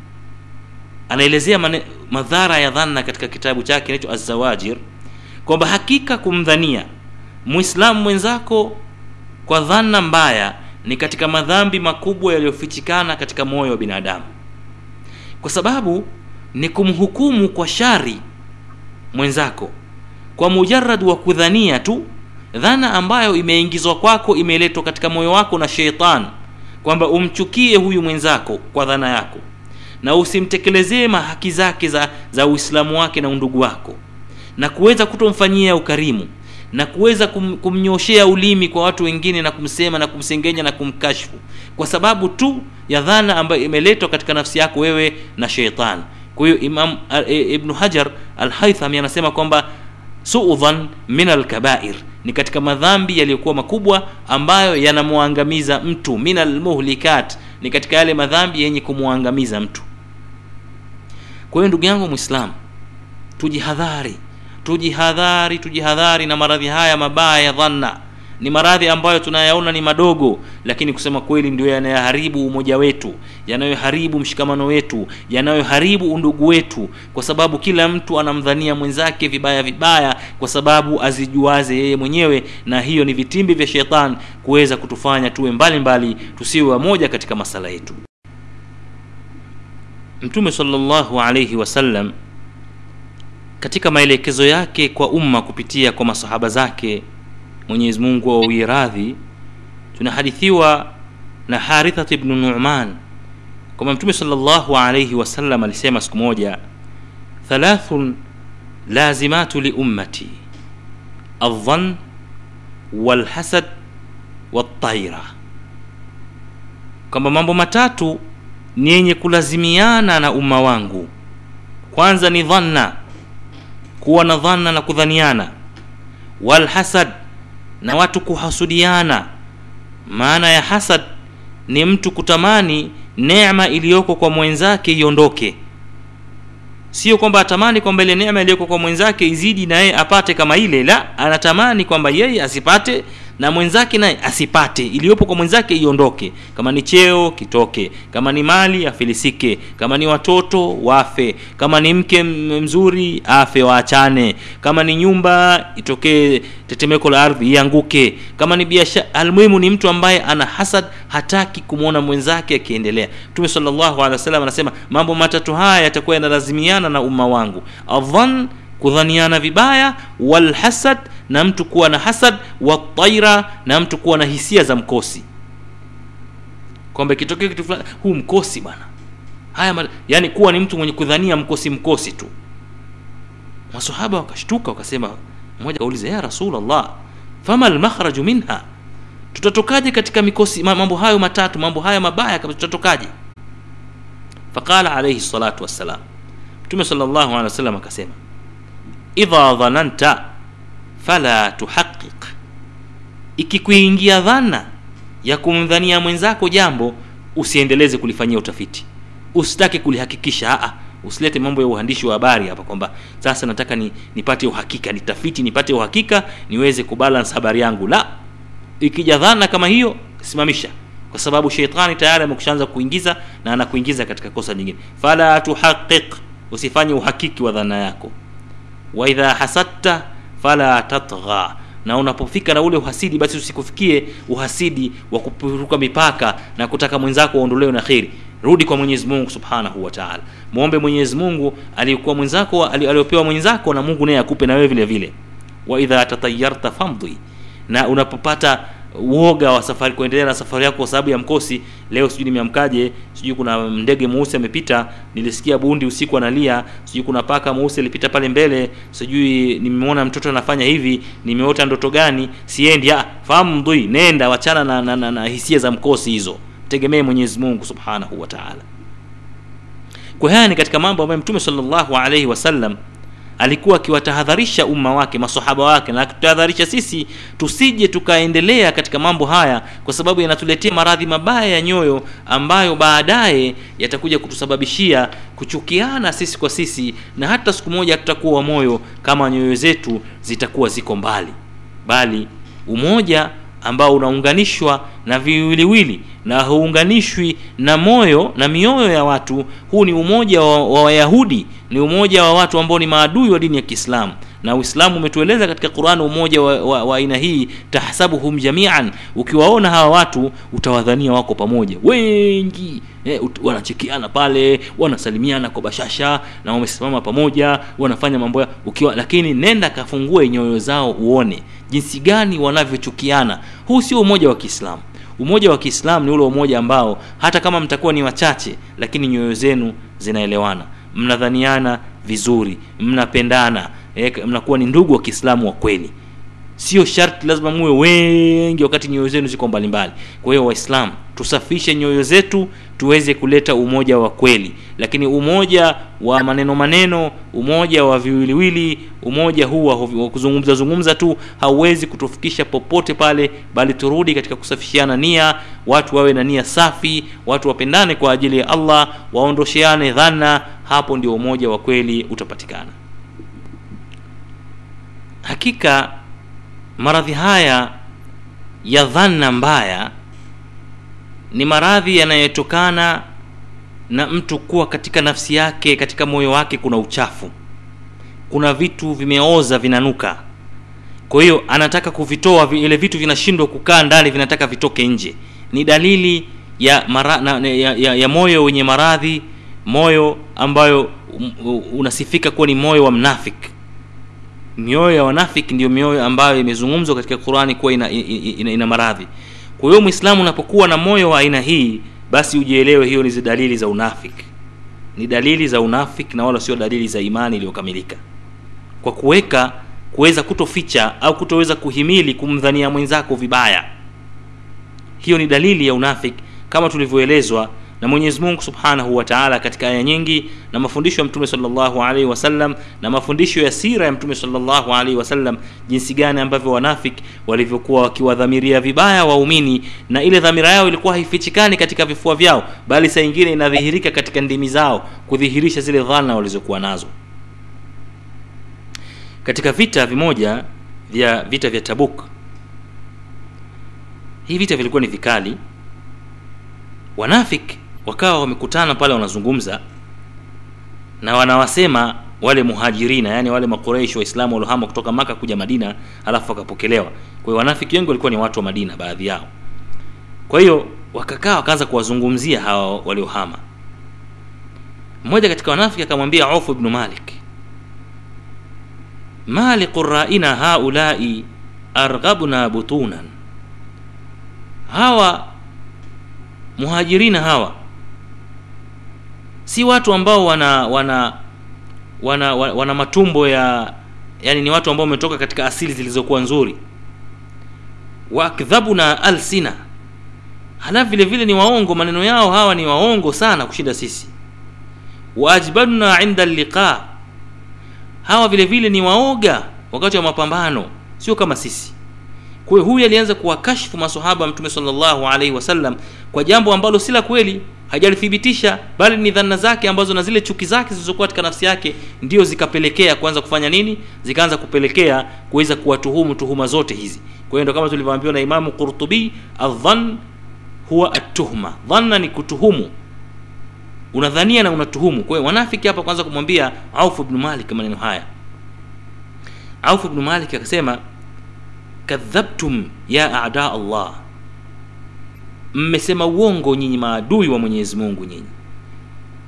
anaelezea madhara ya dhanna katika kitabu chake kinaitwa Az-Zawajir kwamba hakika kumdhania Muislamu mwenzako kwa dhana mbaya ni katika madhambi makubwa yaliyofichikana katika moyo wa binadamu, kwa sababu ni kumhukumu kwa shari mwenzako. Kwa mujarad wa kudhania tu dhana ambayo imeingizwa kwako, imeletwa katika moyo wako na sheitan, kwamba umchukie huyu mwenzako kwa dhana yako na usimtekelezee mahaki zake za, za Uislamu wake na undugu wako na kuweza kutomfanyia ukarimu na kuweza kum, kumnyoshea ulimi kwa watu wengine na kumsema na kumsengenya na kumkashfu kwa sababu tu ya dhana ambayo imeletwa katika nafsi yako wewe na sheitan kwa hiyo imam e, ibnu hajar alhaithami anasema kwamba suudhan min alkabair ni katika madhambi yaliyokuwa makubwa ambayo yanamwangamiza mtu. Min almuhlikat ni katika yale madhambi yenye kumwangamiza mtu kwa hiyo ndugu yangu mwislamu tujihadhari tujihadhari tujihadhari na maradhi haya mabaya ya dhanna. Ni maradhi ambayo tunayaona ni madogo lakini kusema kweli ndio yanayoharibu umoja wetu yanayoharibu mshikamano wetu yanayoharibu undugu wetu kwa sababu kila mtu anamdhania mwenzake vibaya vibaya kwa sababu azijuaze yeye mwenyewe na hiyo ni vitimbi vya shetani kuweza kutufanya tuwe mbalimbali tusiwe wamoja katika masala yetu mtume sallallahu alayhi wasallam katika maelekezo yake kwa umma kupitia kwa masahaba zake mwenyezi mungu awawie radhi tunahadithiwa na harithat bnu numan kwamba mtume salllahu alaihi wasallam alisema siku moja thalathun lazimatu liummati aldhan walhasad waltaira kwamba mambo matatu ni yenye kulazimiana na umma wangu. Kwanza ni dhanna kuwa na dhanna na kudhaniana. Walhasad na watu kuhasudiana. Maana ya hasad ni mtu kutamani neema iliyoko kwa mwenzake iondoke. Sio kwamba atamani kwamba ile neema iliyoko kwa mwenzake izidi na yeye apate kama ile la anatamani kwamba yeye asipate na mwenzake naye asipate iliyopo kwa mwenzake iondoke. Kama ni cheo kitoke. Kama ni mali afilisike. Kama ni watoto wafe. Kama ni mke mzuri afe waachane. Kama ni nyumba itokee tetemeko la ardhi ianguke. Kama ni biashara almuhimu ni mtu ambaye ana hasad hataki kumwona mwenzake akiendelea. Mtume sallallahu alaihi wasallam anasema mambo matatu haya yatakuwa yanalazimiana na umma wangu. Adhan kudhaniana vibaya walhasad na mtu kuwa na hasad wataira na mtu kuwa na hisia za mkosi. Kwamba ikitokea kitu fulani huu mkosi bwana. Haya yani kuwa ni mtu mwenye kudhania mkosi mkosi tu. Masahaba wakashtuka wakasema mmoja kauliza ya rasulllah fama lmakhraju minha? Tutatokaje katika mikosi mambo hayo matatu mambo hayo mabaya kabisa tutatokaje? Faqala alaihi salatu wassalam. Mtume salllahu alehi wa sallam akasema idha dhananta fala tuhaqiq ikikuingia dhana ya kumdhania mwenzako jambo usiendeleze kulifanyia utafiti. Usitake kulihakikisha aa usilete mambo ya uhandishi wa habari hapa kwamba sasa nataka ni, nipate uhakika nitafiti nipate uhakika niweze kubalance habari yangu. La ikija dhana kama hiyo simamisha. Kwa sababu sheitani tayari amekushaanza kuingiza na anakuingiza katika kosa nyingine. Fala tuhaqiq usifanye uhakiki wa dhana yako wa idha hasadta fala tatgha. Na unapofika na ule uhasidi basi usikufikie uhasidi wa kupuruka mipaka na kutaka mwenzako waondolewe na kheri. Rudi kwa mwenyezi mungu subhanahu wa taala. Mwombe mwenyezi mungu aliyekuwa mwenzako aliyopewa mwenzako na mungu naye akupe na wewe vile vile. Wa idha tatayarta famdhi. Na unapopata uoga wa safari kuendelea na safari yako kwa sababu ya mkosi. Leo sijui nimeamkaje sijui kuna ndege mweusi amepita nilisikia bundi usiku analia sijui kuna paka mweusi alipita pale mbele sijui nimeona mtoto anafanya hivi nimeota ndoto gani siendi. Ah, fahamu mdui, nenda wachana na, na, na, na hisia za mkosi hizo. Tegemee mwenyezi mungu subhanahu wa taala. Kwa haya ni katika mambo ambayo mtume salllahu alaihi wasallam alikuwa akiwatahadharisha umma wake masahaba wake na akitutahadharisha sisi tusije tukaendelea katika mambo haya kwa sababu yanatuletea maradhi mabaya ya nyoyo ambayo baadaye yatakuja kutusababishia kuchukiana sisi kwa sisi na hata siku moja hatutakuwa wamoyo kama nyoyo zetu zitakuwa ziko mbali. Bali umoja ambao unaunganishwa na viwiliwili na hauunganishwi na moyo na mioyo ya watu. Huu ni umoja wa, wa wayahudi ni umoja wa watu ambao ni maadui wa dini ya kiislamu. Na uislamu umetueleza katika quran umoja wa aina hii tahsabuhum jamian. Ukiwaona hawa watu utawadhania wako pamoja. Wengi eh, wanachekiana pale wanasalimiana kwa bashasha na wamesimama pamoja wanafanya mambo ya ukiwa lakini nenda kafungue nyoyo zao uone. Jinsi gani wanavyochukiana. Huu sio umoja wa kiislamu umoja wa kiislamu ni ule umoja ambao hata kama mtakuwa ni wachache lakini nyoyo zenu zinaelewana. Mnadhaniana vizuri mnapendana e, mnakuwa ni ndugu wa kiislamu wa kweli sio sharti lazima muwe wengi wakati nyoyo zenu ziko mbalimbali. Kwa hiyo waislamu tusafishe nyoyo zetu tuweze kuleta umoja wa kweli. Lakini umoja wa maneno maneno umoja wa viwiliwili umoja huu wa wa kuzungumza zungumza tu hauwezi kutufikisha popote pale bali turudi katika kusafishiana nia watu wawe na nia safi watu wapendane kwa ajili ya allah waondosheane dhana hapo ndio umoja wa kweli utapatikana. Hakika maradhi haya ya dhana mbaya ni maradhi yanayotokana na mtu kuwa katika nafsi yake katika moyo wake kuna uchafu. Kuna vitu vimeoza vinanuka. Kwa hiyo anataka kuvitoa vile vitu vinashindwa kukaa ndani vinataka vitoke nje. Ni dalili ya, mara, na, ya, ya, ya moyo wenye maradhi moyo ambayo um, unasifika kuwa ni moyo wa mnafiki mioyo ya wanafiki ndio mioyo ambayo imezungumzwa katika qurani kuwa ina, ina, ina, ina maradhi. Kwa hiyo mwislamu unapokuwa na moyo wa aina hii basi ujielewe hiyo ni dalili za unafiki ni dalili za unafiki na wala sio dalili za imani iliyokamilika. Kwa kuweka kuweza kutoficha au kutoweza kuhimili kumdhania mwenzako vibaya. Hiyo ni dalili ya unafiki kama tulivyoelezwa na mwenyezi mungu subhanahu wa taala katika aya nyingi na mafundisho ya mtume salllahu alaihi wasallam na mafundisho ya sira ya mtume salllahu alaihi wasallam jinsi gani ambavyo wanafiki walivyokuwa wakiwadhamiria vibaya waumini na ile dhamira yao ilikuwa haifichikani katika vifua vyao bali saa ingine inadhihirika katika ndimi zao kudhihirisha zile dhana walizokuwa nazo. Katika vita vimoja vya vita vya tabuk hii vita vilikuwa ni vikali. Wanafiki wakawa wamekutana pale wanazungumza na wanawasema wale muhajirina yani wale makureishi waislamu waliohama kutoka maka kuja madina alafu wakapokelewa. Kwa wanafiki wengi walikuwa ni watu wa madina baadhi yao. Kwa hiyo wakakaa wakaanza kuwazungumzia hawa waliohama. Mmoja katika wanafiki akamwambia auf ibnu malik ma liquraina haulai arghabna butunan? Hawa muhajirina hawa si watu ambao wana wana wana, wana, wana matumbo ya yani ni watu ambao wametoka katika asili zilizokuwa nzuri. Wakdhabuna alsina. Halafu vile vile ni waongo maneno yao hawa ni waongo sana kushinda sisi. Waajbadna inda liqa hawa vile vile ni waoga wakati wa mapambano sio kama sisi. Kwa huyu alianza kuwakashfu masahaba mtume sallallahu alaihi wasallam kwa jambo ambalo si la kweli hajalithibitisha bali ni dhana zake ambazo na zile chuki zake zilizokuwa katika nafsi yake ndio zikapelekea kuanza kufanya nini? Zikaanza kupelekea kuweza kuwatuhumu tuhuma zote hizi. Kwa hiyo ndo kama tulivyoambiwa na imamu qurtubi adhan huwa atuhma dhanna ni kutuhumu. Unadhania na unatuhumu. Kwa hiyo wanafiki hapa kwanza kumwambia auf ibn malik maneno haya. Auf ibn malik akasema kadhabtum ya ada allah mmesema uongo nyinyi maadui wa mwenyezi mungu nyinyi.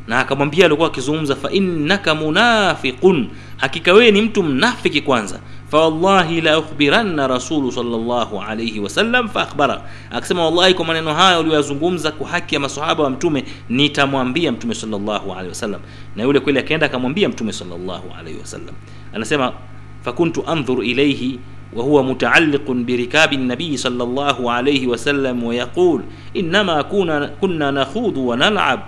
Na akamwambia alikuwa akizungumza fa innaka munafiqun hakika wewe ni mtu mnafiki kwanza. Fawallahi la ukhbiranna rasulu salllahu alaihi wasallam faakhbara akasema wallahi kwa maneno haya uliyoyazungumza kwa haki ya masahaba wa mtume nitamwambia mtume salllahu alayhi wasallam na yule kweli akaenda akamwambia mtume salllahu alaihi wasallam anasema fakuntu andhuru ilayhi وهو متعلق بركاب النبي صلى الله عليه وسلم ويقول إنما كنا, كنا نخوض ونلعب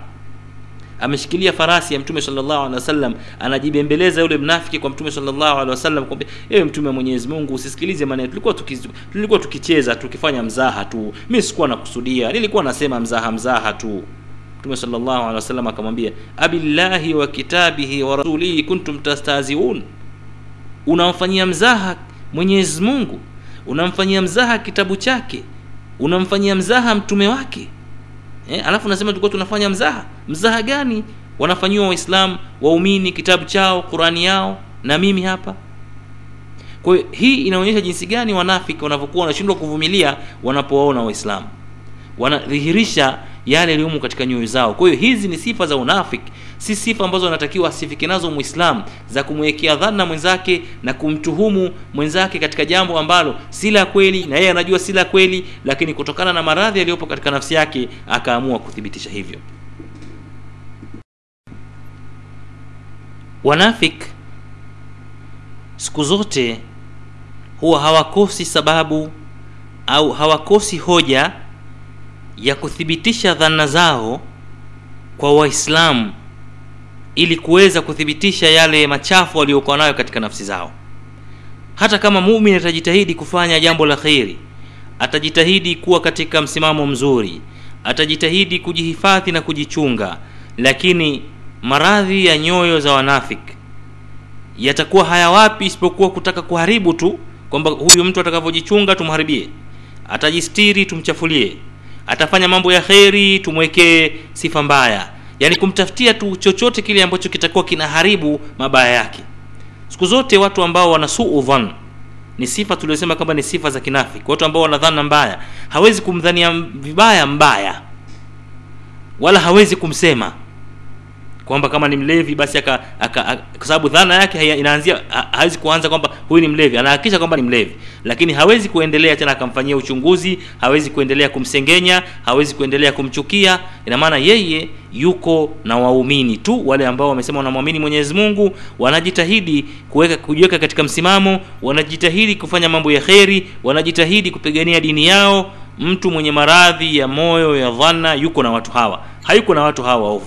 ameshikilia farasi ya mtume sallallahu alaihi wasallam anajibembeleza yule mnafiki kwa mtume sallallahu alaihi wasallam kwambia ewe mtume wa Mwenyezi Mungu usisikilize maneno tulikuwa tuki, tulikuwa tukicheza tukifanya mzaha tu mimi sikuwa nakusudia nilikuwa nasema mzaha mzaha tu mtume sallallahu alaihi wasallam akamwambia abillahi wa kitabihi wa rasulihi kuntum tastaziun unamfanyia mzaha Mwenyezi Mungu unamfanyia mzaha kitabu chake unamfanyia mzaha mtume wake. Eh, alafu unasema tulikuwa tunafanya mzaha? Mzaha gani? Wanafanyiwa waislamu waumini kitabu chao qurani yao na mimi hapa. Kwa hii inaonyesha jinsi gani wanafiki wanavyokuwa wanashindwa kuvumilia wanapowaona waislamu. Wanadhihirisha yale yaliyomo katika nyoyo zao. Kwa hiyo hizi ni sifa za unafiki si sifa ambazo anatakiwa asifike nazo muislamu za kumwekea dhana mwenzake na kumtuhumu mwenzake katika jambo ambalo si la kweli na yeye anajua si la kweli lakini kutokana na maradhi yaliyopo katika nafsi yake akaamua kuthibitisha hivyo. Wanafik siku zote huwa hawakosi sababu au hawakosi hoja ya kuthibitisha dhana zao kwa waislamu ili kuweza kuthibitisha yale machafu waliokuwa nayo katika nafsi zao. Hata kama mumin atajitahidi kufanya jambo la kheri atajitahidi kuwa katika msimamo mzuri atajitahidi kujihifadhi na kujichunga lakini maradhi ya nyoyo za wanafiki yatakuwa hayawapi isipokuwa kutaka kuharibu tu kwamba huyu mtu atakavyojichunga tumharibie atajistiri tumchafulie. Atafanya mambo ya kheri tumwekee sifa mbaya yaani kumtafutia tu chochote kile ambacho kitakuwa kinaharibu mabaya yake. Siku zote watu ambao wana suu ni sifa tuliosema kwamba ni sifa za kinafiki. Watu ambao wana dhana mbaya hawezi kumdhania vibaya mbaya wala hawezi kumsema kwamba kama ni mlevi basi aka, aka, kwa sababu dhana yake inaanzia ha- hawezi kuanza kwamba huyu ni mlevi. Anahakikisha kwamba ni mlevi. Lakini hawezi kuendelea tena akamfanyia uchunguzi hawezi kuendelea kumsengenya hawezi kuendelea kumchukia. Ina maana yeye yuko na waumini tu wale ambao wamesema wanamwamini mwenyezi mungu wanajitahidi kuweka kujiweka katika msimamo wanajitahidi kufanya mambo ya kheri wanajitahidi kupigania dini yao. Mtu mwenye maradhi ya moyo ya dhana yuko na watu hawa. Hayuko na watu hawa waovu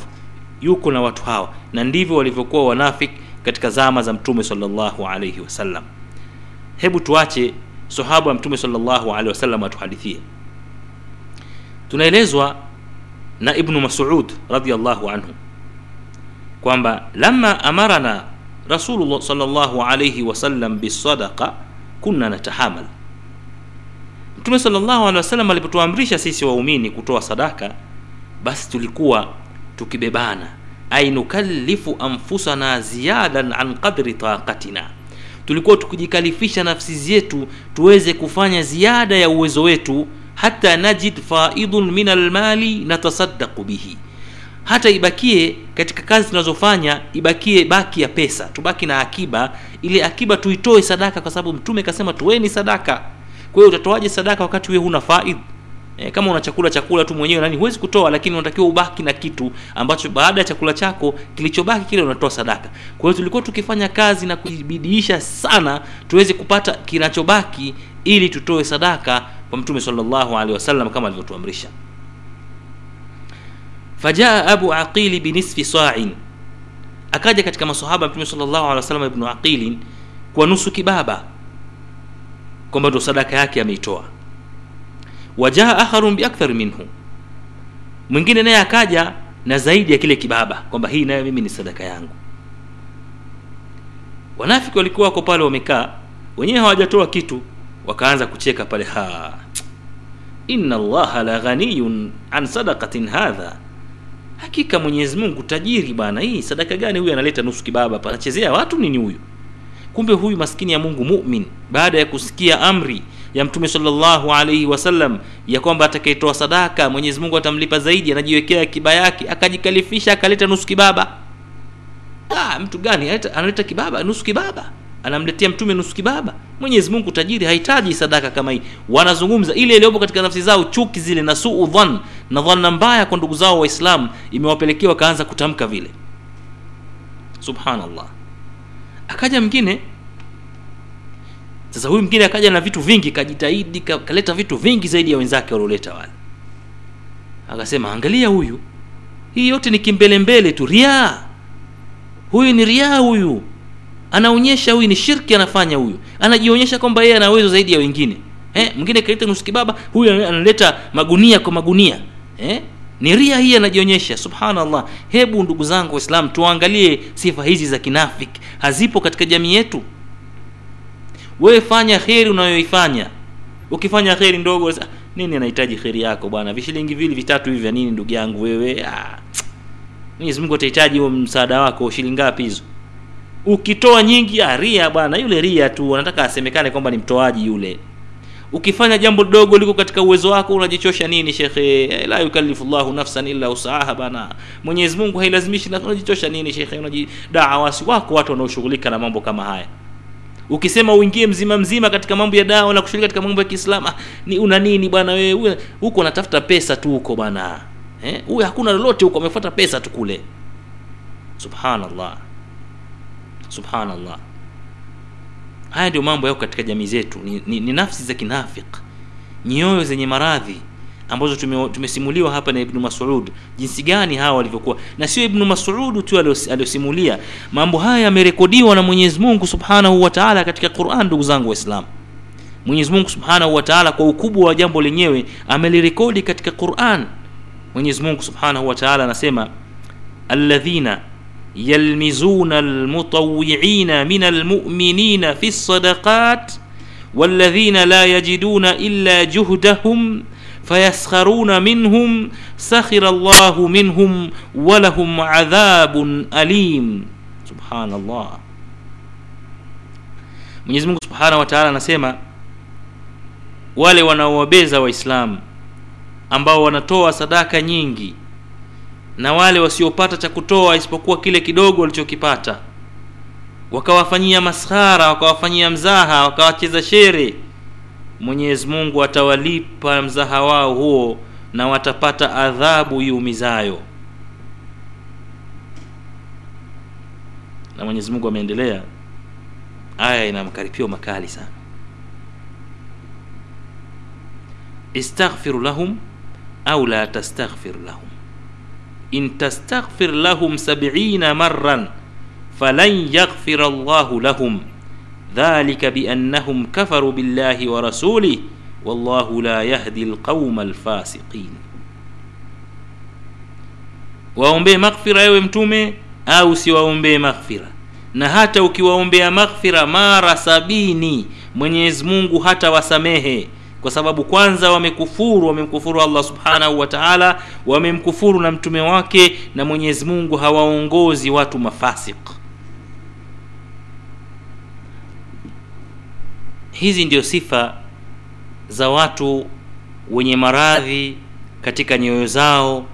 yuko na watu hawa na ndivyo walivyokuwa wanafik katika zama za mtume sallallahu alaihi wasallam hebu tuache sahaba wa mtume sallallahu alayhi wasallam atuhadithie. Tunaelezwa na ibnu masud radiallahu anhu kwamba lama amarana rasulullah sallallahu alaihi wasallam bisadaqa kunna natahamal. Mtume sallallahu alaihi wasallam alipotuamrisha sisi waumini kutoa sadaka basi tulikuwa tukibebana. Ai nukalifu anfusana ziyadan an qadri taqatina. Tulikuwa tukijikalifisha nafsi zetu tuweze kufanya ziada ya uwezo wetu hata najid faidun min almali natasaddaqu bihi. Hata ibakie katika kazi tunazofanya ibakie baki ya pesa tubaki na akiba ile akiba tuitoe sadaka kwa sababu mtume kasema tuweni sadaka. Kwa hiyo utatoaje sadaka wakati wewe huna faid e, kama una chakula chakula tu mwenyewe nani huwezi kutoa lakini unatakiwa ubaki na kitu ambacho baada ya chakula chako kilichobaki kile unatoa sadaka. Kwa hiyo tulikuwa tukifanya kazi na kujibidiisha sana tuweze kupata kinachobaki ili tutoe sadaka kwa mtume sallallahu alaihi wasallam kama alivyotuamrisha. Fajaa abu aqili binisfi sa'in. Akaja katika masahaba mtume sallallahu alaihi wasallam Ibnu aqilin kwa nusu kibaba kwamba ndo sadaka yake ameitoa wajaa akharun biakthar minhu. Mwingine naye akaja na zaidi ya kile kibaba kwamba hii nayo mimi ni sadaka yangu. Wanafiki walikuwa wako pale wamekaa wenyewe hawajatoa kitu wakaanza kucheka pale ha inna allaha la ghaniyun an sadaqatin hadha. Hakika mwenyezi mungu tajiri bwana hii sadaka gani huyu analeta nusu kibaba panachezea anachezea watu nini huyu? Kumbe huyu maskini ya mungu mumin baada ya kusikia amri ya mtume sallallahu alaihi wasallam ya kwamba atakayetoa sadaka mwenyezi mungu atamlipa zaidi anajiwekea akiba yake akajikalifisha akaleta nusu kibaba. Ah, mtu gani analeta, kibaba? Nusu kibaba. Anamletea mtume nusu kibaba. Mwenyezi mungu tajiri hahitaji sadaka kama hii. Wanazungumza ile iliyopo katika nafsi zao chuki zile na suu dhan na dhanna mbaya kwa ndugu zao waislamu imewapelekea wakaanza kutamka vile. Subhanallah. Akaja mwingine sasa huyu mwingine akaja na vitu vingi kajitahidi ka- kaleta vitu vingi zaidi ya wenzake walioleta wale. Akasema angalia huyu. Hii yote ni kimbelembele tu riaa. Huyu ni riaa huyu. Anaonyesha huyu ni shirki anafanya huyu. Anajionyesha kwamba yeye ana uwezo zaidi ya wengine. Eh, mwingine kaleta nusu kibaba huyu analeta magunia kwa magunia. Eh? ni ria hii anajionyesha subhanallah. Hebu ndugu zangu waislam tuangalie sifa hizi za kinafiki. Hazipo katika jamii yetu wewe fanya kheri unayoifanya. Ukifanya kheri ndogo sa- nini anahitaji kheri yako bwana? Vishilingi vili vitatu hivi vya nini ndugu yangu wewe? Ah, mwenyezi atahitaji huo msaada wako shilingi hizo? Ukitoa nyingi ah, ria bwana yule ria tu anataka asemekane kwamba ni mtoaji yule. Ukifanya jambo dogo liko katika uwezo wako unajichosha nini shekhe? Eh, la yukallifu llahu nafsan illa usaha bana mwenyezi mungu hailazimishi unajichosha nini shekhe? Unajidaa wasi wako watu wanaoshughulika na mambo kama haya ukisema uingie mzima mzima katika mambo ya dawa na kushiriki katika mambo ya kiislamu ah, ni una nini bwana wewe? Huko unatafuta pesa tu huko bwana. Eh huyo hakuna lolote huko amefuata pesa tu kule. Subhanallah. Subhanallah. Haya ndio mambo yako katika jamii zetu. Ni, ni, ni nafsi za kinafik nyoyo zenye maradhi ambazo tumesimuliwa hapa na ibnu Mas'ud, jinsi gani hawa walivyokuwa. Na sio ibnu masudu tu aliyosimulia mambo haya, yamerekodiwa na Mwenyezi Mungu Subhanahu wa katika Qur'an. Ndugu zangu Waislamu, Mwenyezi Mungu Subhanahu wa kwa ukubwa wa jambo lenyewe amelirekodi katika Qur'an. Mwenyezi Mungu Subhanahu wa anasema alladhina yalmizuna almutawwi'ina min almu'minina fi ssadaqat walladhina la yajiduna illa juhdahum fayaskharuna minhum sakhira Allahu minhum walahum adhabun alim. Subhanallah. mwenyezimungu Subhanahu wa Ta'ala anasema wale wanaowabeza Waislamu ambao wanatoa sadaka nyingi na wale wasiopata cha kutoa isipokuwa kile kidogo walichokipata wakawafanyia maskhara wakawafanyia mzaha wakawacheza shere mwenyezi mungu atawalipa mzaha wao huo na watapata adhabu iumizayo. Na mwenyezi mungu ameendelea aya ina makaripio makali sana. Istaghfiru lahum au la tastaghfir lahum. In tastaghfir lahum sabina marran falan yaghfira llahu lahum dhalika biannahum kafaru billahi wa rasulih wallahu la yahdi lqauma alfasiqin. Waombee maghfira ewe mtume au siwaombee maghfira? Na hata ukiwaombea maghfira mara sabini mwenyezi mungu hata wasamehe. Kwa sababu kwanza wamekufuru wamemkufuru allah subhanahu wa taala wamemkufuru na mtume wake na mwenyezi mungu hawaongozi watu mafasik hizi ndio sifa za watu wenye maradhi katika nyoyo zao.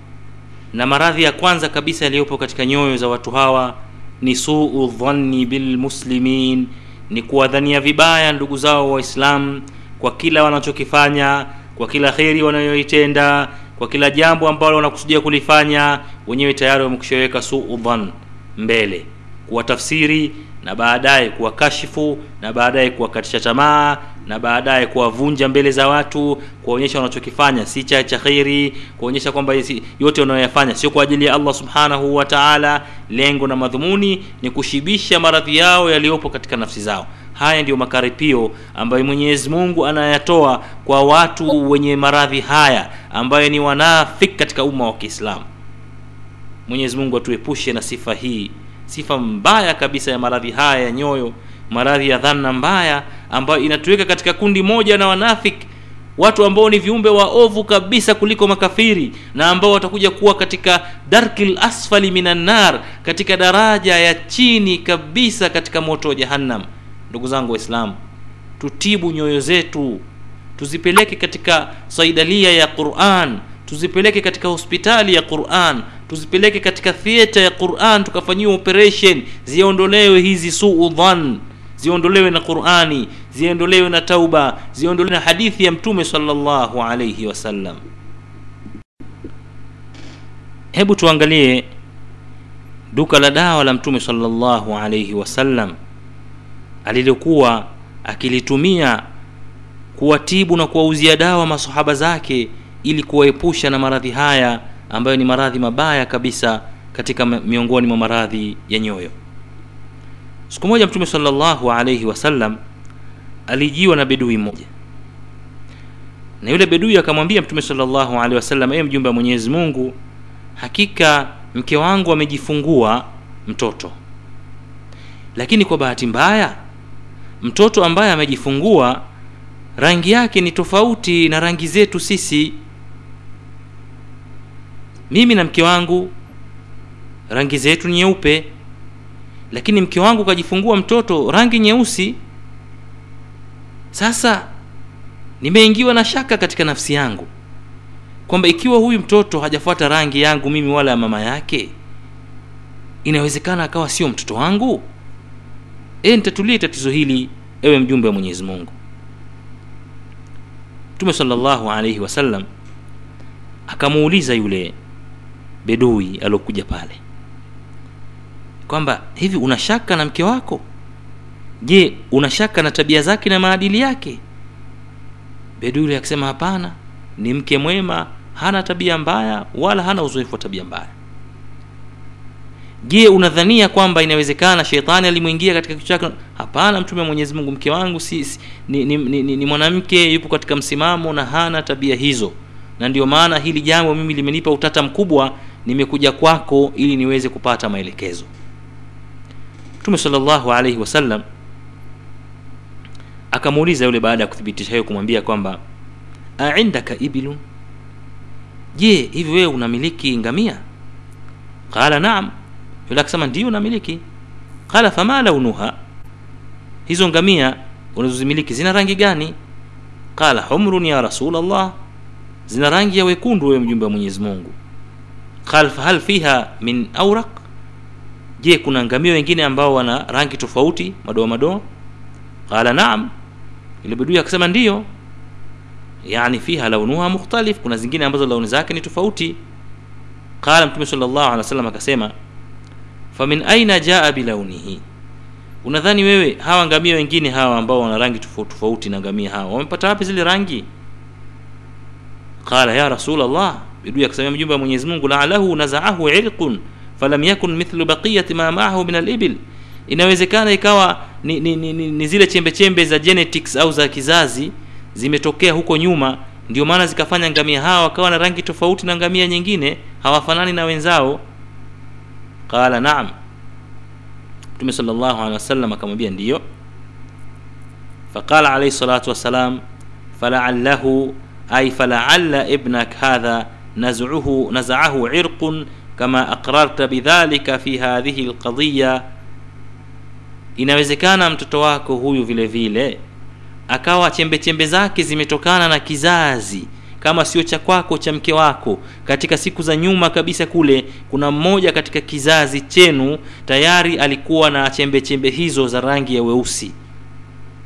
Na maradhi ya kwanza kabisa yaliyopo katika nyoyo za watu hawa ni suu dhanni bilmuslimin ni kuwadhania vibaya ndugu zao waislamu kwa kila wanachokifanya kwa kila kheri wanayoitenda kwa kila jambo ambalo wanakusudia kulifanya. Wenyewe tayari wamekushaweka suu dhan mbele kuwatafsiri na baadaye kuwakashifu na baadaye kuwakatisha tamaa na baadaye kuwavunja mbele za watu kuwaonyesha wanachokifanya si cha cha kheri kuonyesha kwamba yote wanayoyafanya sio kwa ajili ya allah subhanahu wa taala. Lengo na madhumuni ni kushibisha maradhi yao yaliyopo katika nafsi zao. Haya ndiyo makaripio ambayo mwenyezi mungu anayatoa kwa watu wenye maradhi haya ambayo ni wanafik katika umma wa kiislamu. Mwenyezi mungu atuepushe na sifa hii sifa mbaya kabisa ya maradhi haya ya nyoyo maradhi ya dhana mbaya ambayo inatuweka katika kundi moja na wanafiki watu ambao ni viumbe waovu kabisa kuliko makafiri na ambao watakuja kuwa katika darkil asfali minan nar katika daraja ya chini kabisa katika moto wa jahannam. Ndugu zangu waislamu tutibu nyoyo zetu tuzipeleke katika saidalia ya quran tuzipeleke katika hospitali ya quran tuzipeleke katika theatre ya quran tukafanyiwa operation. Ziondolewe hizi suu ziondolewe na qurani. Ziondolewe na tauba. Ziondolewe na hadithi ya mtume sallallahu alayhi wasallam hebu tuangalie duka la dawa la mtume sallallahu alayhi wasallam alilokuwa akilitumia kuwatibu na kuwauzia dawa masahaba zake ili kuwaepusha na maradhi haya ambayo ni maradhi mabaya kabisa katika mi- miongoni mwa maradhi ya nyoyo. Siku moja mtume alayhi wasallam alijiwa na bedui mmoja. Na yule bedui akamwambia mtume salllahu alaihi wasallam ewe mjumbe wa mwenyezi mungu hakika mke wangu amejifungua mtoto. Lakini kwa bahati mbaya mtoto ambaye amejifungua rangi yake ni tofauti na rangi zetu sisi mimi na mke wangu rangi zetu nyeupe. Lakini mke wangu kajifungua mtoto rangi nyeusi. Sasa nimeingiwa na shaka katika nafsi yangu kwamba ikiwa huyu mtoto hajafuata rangi yangu mimi wala ya mama yake inawezekana akawa sio mtoto wangu? E nitatulie tatizo hili ewe mjumbe wa mwenyezi mungu. Mtume salllahu alaihi wasallam akamuuliza yule bedui aliokuja pale. Kwamba hivi unashaka na mke wako? Je unashaka na tabia zake na maadili yake? Bedui akasema hapana ni mke mwema hana tabia mbaya wala hana uzoefu wa tabia mbaya. Je unadhania kwamba inawezekana shetani alimwingia katika kichwa chake? Hapana mtume wa mwenyezi mungu mke wangu si, si, ni, ni, ni, ni, ni mwanamke yupo katika msimamo na hana tabia hizo. Na ndio maana hili jambo mimi limenipa utata mkubwa nimekuja kwako ili niweze kupata maelekezo. Mtume salllahu alaihi wasallam akamuuliza yule baada ya kuthibitisha hiyo kumwambia kwamba aindaka ibilun? Je hivi wewe unamiliki ngamia? Qala naam. Yule akasema ndiyo namiliki. Qala fama launuha? Hizo ngamia unazozimiliki zina rangi gani? Qala humrun ya rasulllah zina rangi ya wekundu wewe mjumbe wa mwenyezi mungu qala fahal fiha min auraq je kuna ngamia wengine ambao wana rangi tofauti madoa madoa? Qala naam. Ile akasema ndiyo yani fiha launuha mukhtalif kuna zingine ambazo launi zake ni tofauti. Qala mtume sallallahu alaihi wasallam akasema famin aina jaa bilaunihi unadhani wewe hawa ngamia wengine hawa ambao wana rangi tofauti tofauti na ngamia hawa wamepata wapi zile rangi? Qala ya rasul bidui akasema mjumbe wa mwenyezi mungu laalahu nazaahu irqun falam yakun mithlu baqiyati ma maahu min alibil. Inawezekana ikawa ni, ni, ni, ni, ni zile chembe chembe za genetics au za kizazi zimetokea huko nyuma ndio maana zikafanya ngamia hawa wakawa na rangi tofauti na ngamia nyingine hawafanani na wenzao. Qala naam. Mtume sallallahu akamwambia ndiyo faqala alaihi salatu wassalam falaallahu ay falaalla ibnak hadha naz'uhu نزعه irqun kama aqrarta bidhalika fi hadhihi alqadhiya inawezekana mtoto wako huyu vile vile akawa chembe chembe zake zimetokana na kizazi kama sio cha kwako cha mke wako. Katika siku za nyuma kabisa kule kuna mmoja katika kizazi chenu tayari alikuwa na chembe chembe hizo za rangi ya weusi.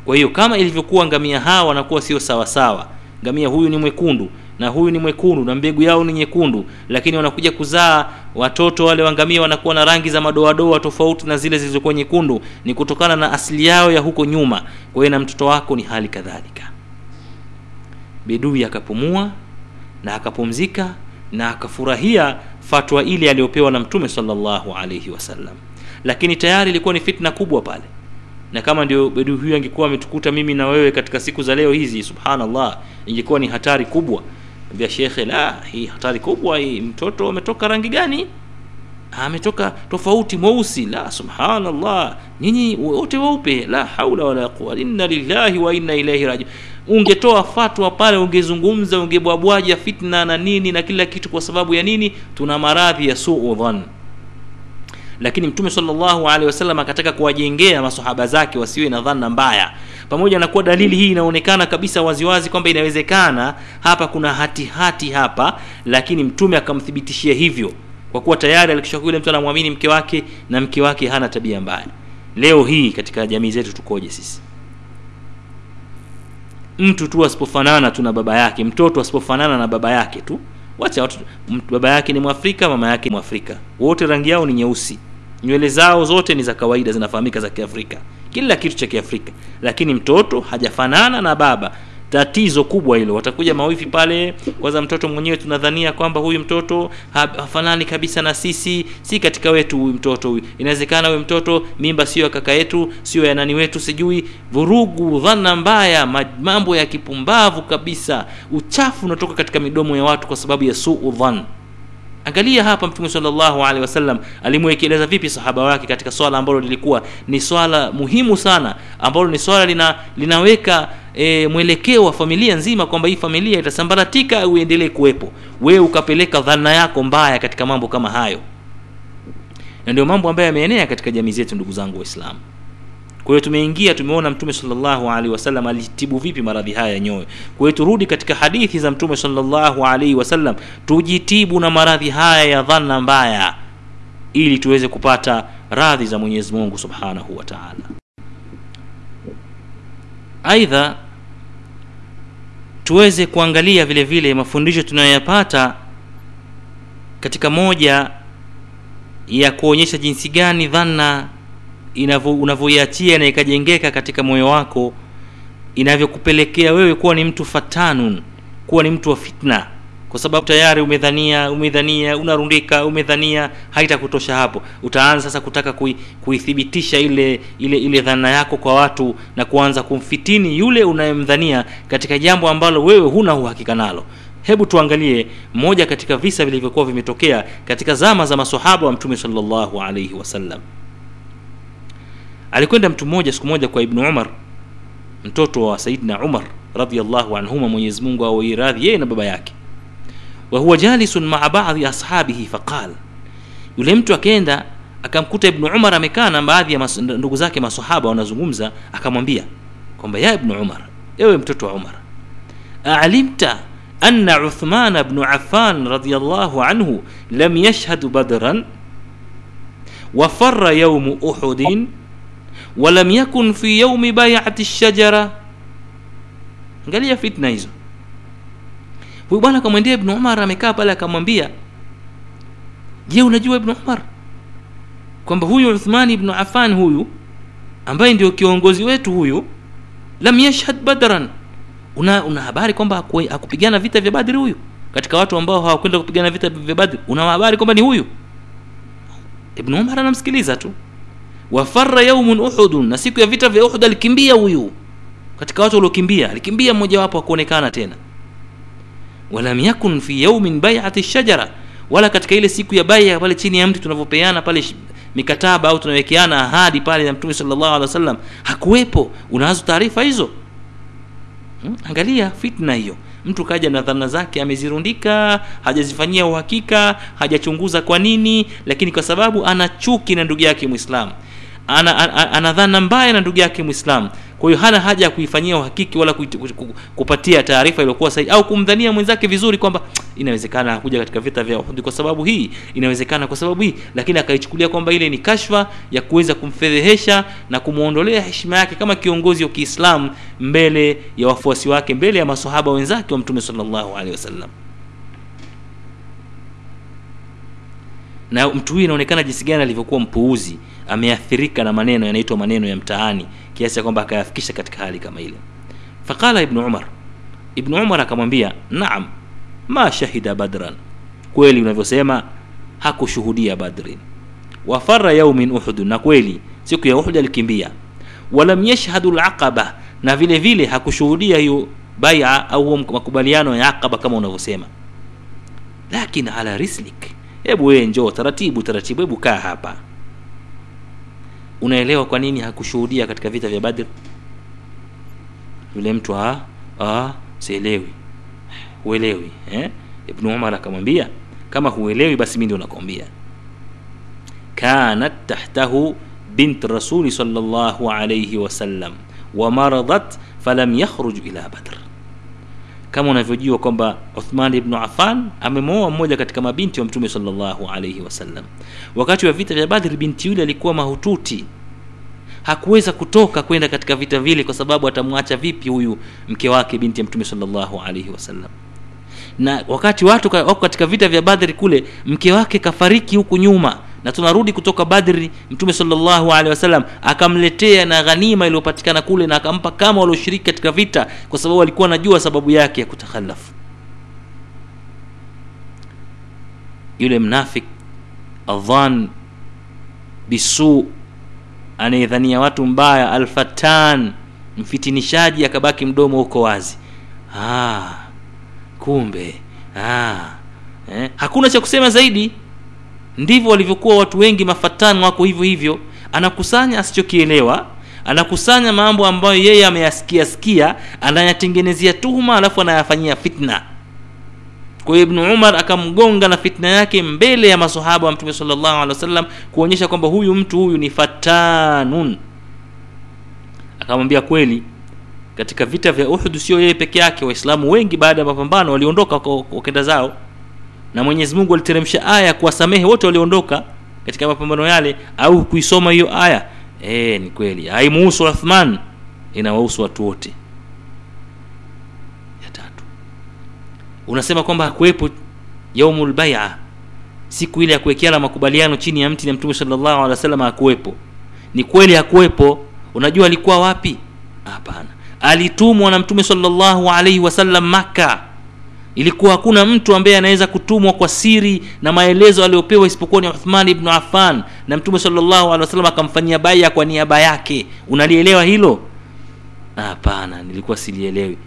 Kwa hiyo kama ilivyokuwa ngamia hawa wanakuwa sio sawasawa. Ngamia huyu ni mwekundu na huyu ni mwekundu na mbegu yao ni nyekundu. Lakini wanakuja kuzaa watoto wale wangamia wanakuwa na rangi za madoadoa tofauti na zile zilizokuwa nyekundu. Ni kutokana na asili yao ya huko nyuma. Kwa hiyo na mtoto wako ni hali kadhalika. Bedui akapumua na akapumzika na akafurahia fatwa ile aliyopewa na mtume salllahu alaihi wasallam lakini tayari ilikuwa ni fitna kubwa pale. Na kama ndio bedui huyu angekuwa ametukuta mimi na wewe katika siku za leo hizi subhanallah ingekuwa ni hatari kubwa ambia shekhe la hii hatari kubwa hii mtoto ametoka rangi gani? Ametoka tofauti mweusi. La subhanallah nyinyi wote weupe. La haula wala quwa inna lillahi wa inna ilaihi raji ungetoa fatwa pale ungezungumza ungebwabwaja fitna na nini na kila kitu kwa sababu ya nini? Tuna maradhi ya suu dhan lakini mtume sallallahu alaihi wasallam akataka kuwajengea masahaba zake wasiwe na dhana mbaya pamoja na kuwa dalili hii inaonekana kabisa waziwazi kwamba inawezekana hapa kuna hatihati hati hapa lakini mtume akamthibitishia hivyo kwa kuwa tayari alikishakuwa yule mtu anamwamini mke wake na mke wake hana tabia mbaya. Leo hii katika jamii zetu tukoje sisi? Mtu tu asipofanana tu na baba yake mtoto asipofanana na baba yake tu wacha watu baba yake ni mwafrika mama yake ni mwafrika. Wote rangi yao ni nyeusi nywele zao zote ni za kawaida zinafahamika za kiafrika. Kila kitu cha kiafrika. Lakini mtoto hajafanana na baba. Tatizo kubwa hilo. Watakuja mawifi pale kwanza mtoto mwenyewe tunadhania kwamba huyu mtoto hafanani kabisa na sisi. Si katika wetu huyu mtoto huyu. Inawezekana huyu mtoto mimba sio ya kaka yetu sio ya nani wetu sijui. Vurugu dhana mbaya mambo ya kipumbavu kabisa. Uchafu unatoka katika midomo ya watu kwa sababu ya suu angalia hapa mtume sallallahu alaihi wasallam alimwekeleza vipi sahaba wake katika swala ambalo lilikuwa ni swala muhimu sana ambalo ni swala lina, linaweka e, mwelekeo wa familia nzima kwamba hii familia itasambaratika au iendelee kuwepo. Wewe ukapeleka dhana yako mbaya katika mambo kama hayo. Na ndio mambo ambayo yameenea katika jamii zetu ndugu zangu waislamu kwa hiyo tumeingia tumeona mtume sallallahu alaihi wasallam alitibu vipi maradhi haya ya nyoyo. Kwa hiyo turudi katika hadithi za mtume sallallahu alaihi wasallam tujitibu na maradhi haya ya dhana mbaya ili tuweze kupata radhi za mwenyezi mungu subhanahu wa taala. Aidha tuweze kuangalia vile vile mafundisho tunayoyapata katika moja ya kuonyesha jinsi gani dhana inavyo unavyoiachia na ikajengeka katika moyo wako inavyokupelekea wewe kuwa ni mtu fatanun kuwa ni mtu wa fitna. Kwa sababu tayari umedhania umedhania unarundika umedhania haitakutosha hapo. Utaanza sasa kutaka kui, kuithibitisha ile ile ile dhana yako kwa watu na kuanza kumfitini yule unayemdhania katika jambo ambalo wewe huna uhakika nalo. Hebu tuangalie moja katika visa vilivyokuwa vimetokea katika zama za masahaba wa mtume sallallahu alaihi wasallam alikwenda mtu mmoja siku moja kwa ibnu umar mtoto wa saidna umar radiallahu anhuma mwenyezi mungu yeye na baba yake. Wahuwa jalisun maa baadhi ashabihi faqal. Yule mtu akaenda akamkuta ibnu umar amekaa na baadhi ya ndugu zake masahaba wanazungumza akamwambia kwamba ya ibnu umar ewe mtoto wa umar alimta anna uthman bnu afan radiallahu anhu lam yashhadu badran wafara yaumu uhudin walam yakun fi yaumi baiati shajara. Angalia fitna hizo. Huyu bwana akamwendea ibnu umar amekaa pale akamwambia je unajua ibnu umar? Kwamba huyu uthmani ibnu afan huyu ambaye ndio kiongozi wetu huyu lam yashhad badran. Una, una habari kwamba hakupigana vita vya badri huyu? Katika watu ambao hawakwenda kupigana vita vya badri una habari kwamba ni huyu? Ibnu umar anamsikiliza tu wafarra yaumun uhudun. Na siku ya vita vya uhud alikimbia huyu. Katika watu waliokimbia alikimbia mmojawapo akuonekana tena. Walam yakun fi yaumin baiati shajara. Wala katika ile siku ya baia pale chini ya mti tunavyopeana pale mikataba au tunawekeana ahadi pale na mtume sallallahu alaihi wasallam hakuwepo. Unazo taarifa hizo? Hmm? angalia fitna hiyo. Mtu kaja na dhana zake amezirundika hajazifanyia uhakika hajachunguza kwa nini lakini kwa sababu ana chuki na ndugu yake mwislamu ana, ana, mbaya na ndugu yake mwislamu kwa hiyo hana haja ya kuifanyia uhakiki wala kupatia taarifa iliyokuwa sahihi au kumdhania mwenzake vizuri kwamba inawezekana hakuja katika vita vya Uhud kwa sababu hii inawezekana kwa sababu hii. Lakini akaichukulia kwamba ile ni kashfa ya kuweza kumfedhehesha na kumwondolea heshima yake kama kiongozi wa Kiislamu mbele ya wafuasi wake mbele ya masahaba wenzake wa Mtume sallallahu alaihi wasallam na mtu huyu inaonekana jinsi gani alivyokuwa mpuuzi ameathirika na maneno yanaitwa maneno ya mtaani kiasi ya kwamba akayafikisha katika hali kama ile. Faqala ibnu umar ibnu umar akamwambia naam ma shahida badran. Kweli unavyosema hakushuhudia badrin. Wafara yaumin uhud na kweli siku ya uhud alikimbia. Walam yashhadu laqaba na vile vile hakushuhudia hiyo baia au makubaliano ya aqaba kama unavyosema. Lakin ala rislik hebu wewe njoo taratibu taratibu hebu kaa hapa. Unaelewa kwa nini hakushuhudia katika vita vya badr? Yule mtu ah, ah, sielewi. Huelewi eh? ibnu umar akamwambia kama huelewi basi mi ndio nakwambia. Kanat tahtahu bint rasuli sallallahu alayhi wasallam wamaradat falam yakhruju ila badr kama unavyojua kwamba Uthman ibn Affan amemwoa mmoja katika mabinti wa Mtume sallallahu alaihi wasallam. Wakati wa vita vya Badri, binti yule alikuwa mahututi, hakuweza kutoka kwenda katika vita vile, kwa sababu atamwacha vipi huyu mke wake, binti ya Mtume sallallahu alaihi wasallam. Na wakati watu wako katika vita vya Badri kule, mke wake kafariki huku nyuma, na tunarudi kutoka Badri, Mtume salllahu alehi wasallam akamletea na ghanima iliyopatikana kule, na akampa kama walioshiriki katika vita, kwa sababu alikuwa anajua sababu yake ya kutakhalafu. Yule mnafik adhan bisu, anayedhania watu mbaya, alfatan, mfitinishaji, akabaki mdomo huko wazi. Ah, kumbe ah, eh, hakuna cha kusema zaidi ndivyo walivyokuwa watu wengi mafatani wako hivyo hivyo. Anakusanya asichokielewa anakusanya mambo ambayo yeye ameyasikia sikia anayatengenezea tuhuma alafu anayafanyia fitna. Kwa hiyo ibnu umar akamgonga na fitna yake mbele ya masahaba wa mtume sallallahu alaihi wasallam kuonyesha kwamba huyu mtu huyu ni fatanun. Akamwambia kweli katika vita vya uhud sio yeye peke yake waislamu wengi baada ya mapambano waliondoka waka- wakenda zao na mwenyezi mungu aliteremsha aya kuwasamehe wote walioondoka katika mapambano yale au kuisoma hiyo aya. E, ni kweli. Haimuhusu uthman inawahusu watu wote. Ya tatu. Unasema kwamba hakuwepo yaumul baia siku ile ya kuwekeana makubaliano chini ya mti na mtume sallallahu alaihi wasallam hakuwepo. Ni kweli hakuwepo. Unajua alikuwa wapi? Hapana. Alitumwa na mtume sallallahu alaihi wasallam maka ilikuwa hakuna mtu ambaye anaweza kutumwa kwa siri na maelezo aliyopewa isipokuwa ni uthman ibnu affan. Na mtume sallallahu alaihi wasallam akamfanyia baya kwa niaba yake. Unalielewa hilo? Hapana nilikuwa silielewi.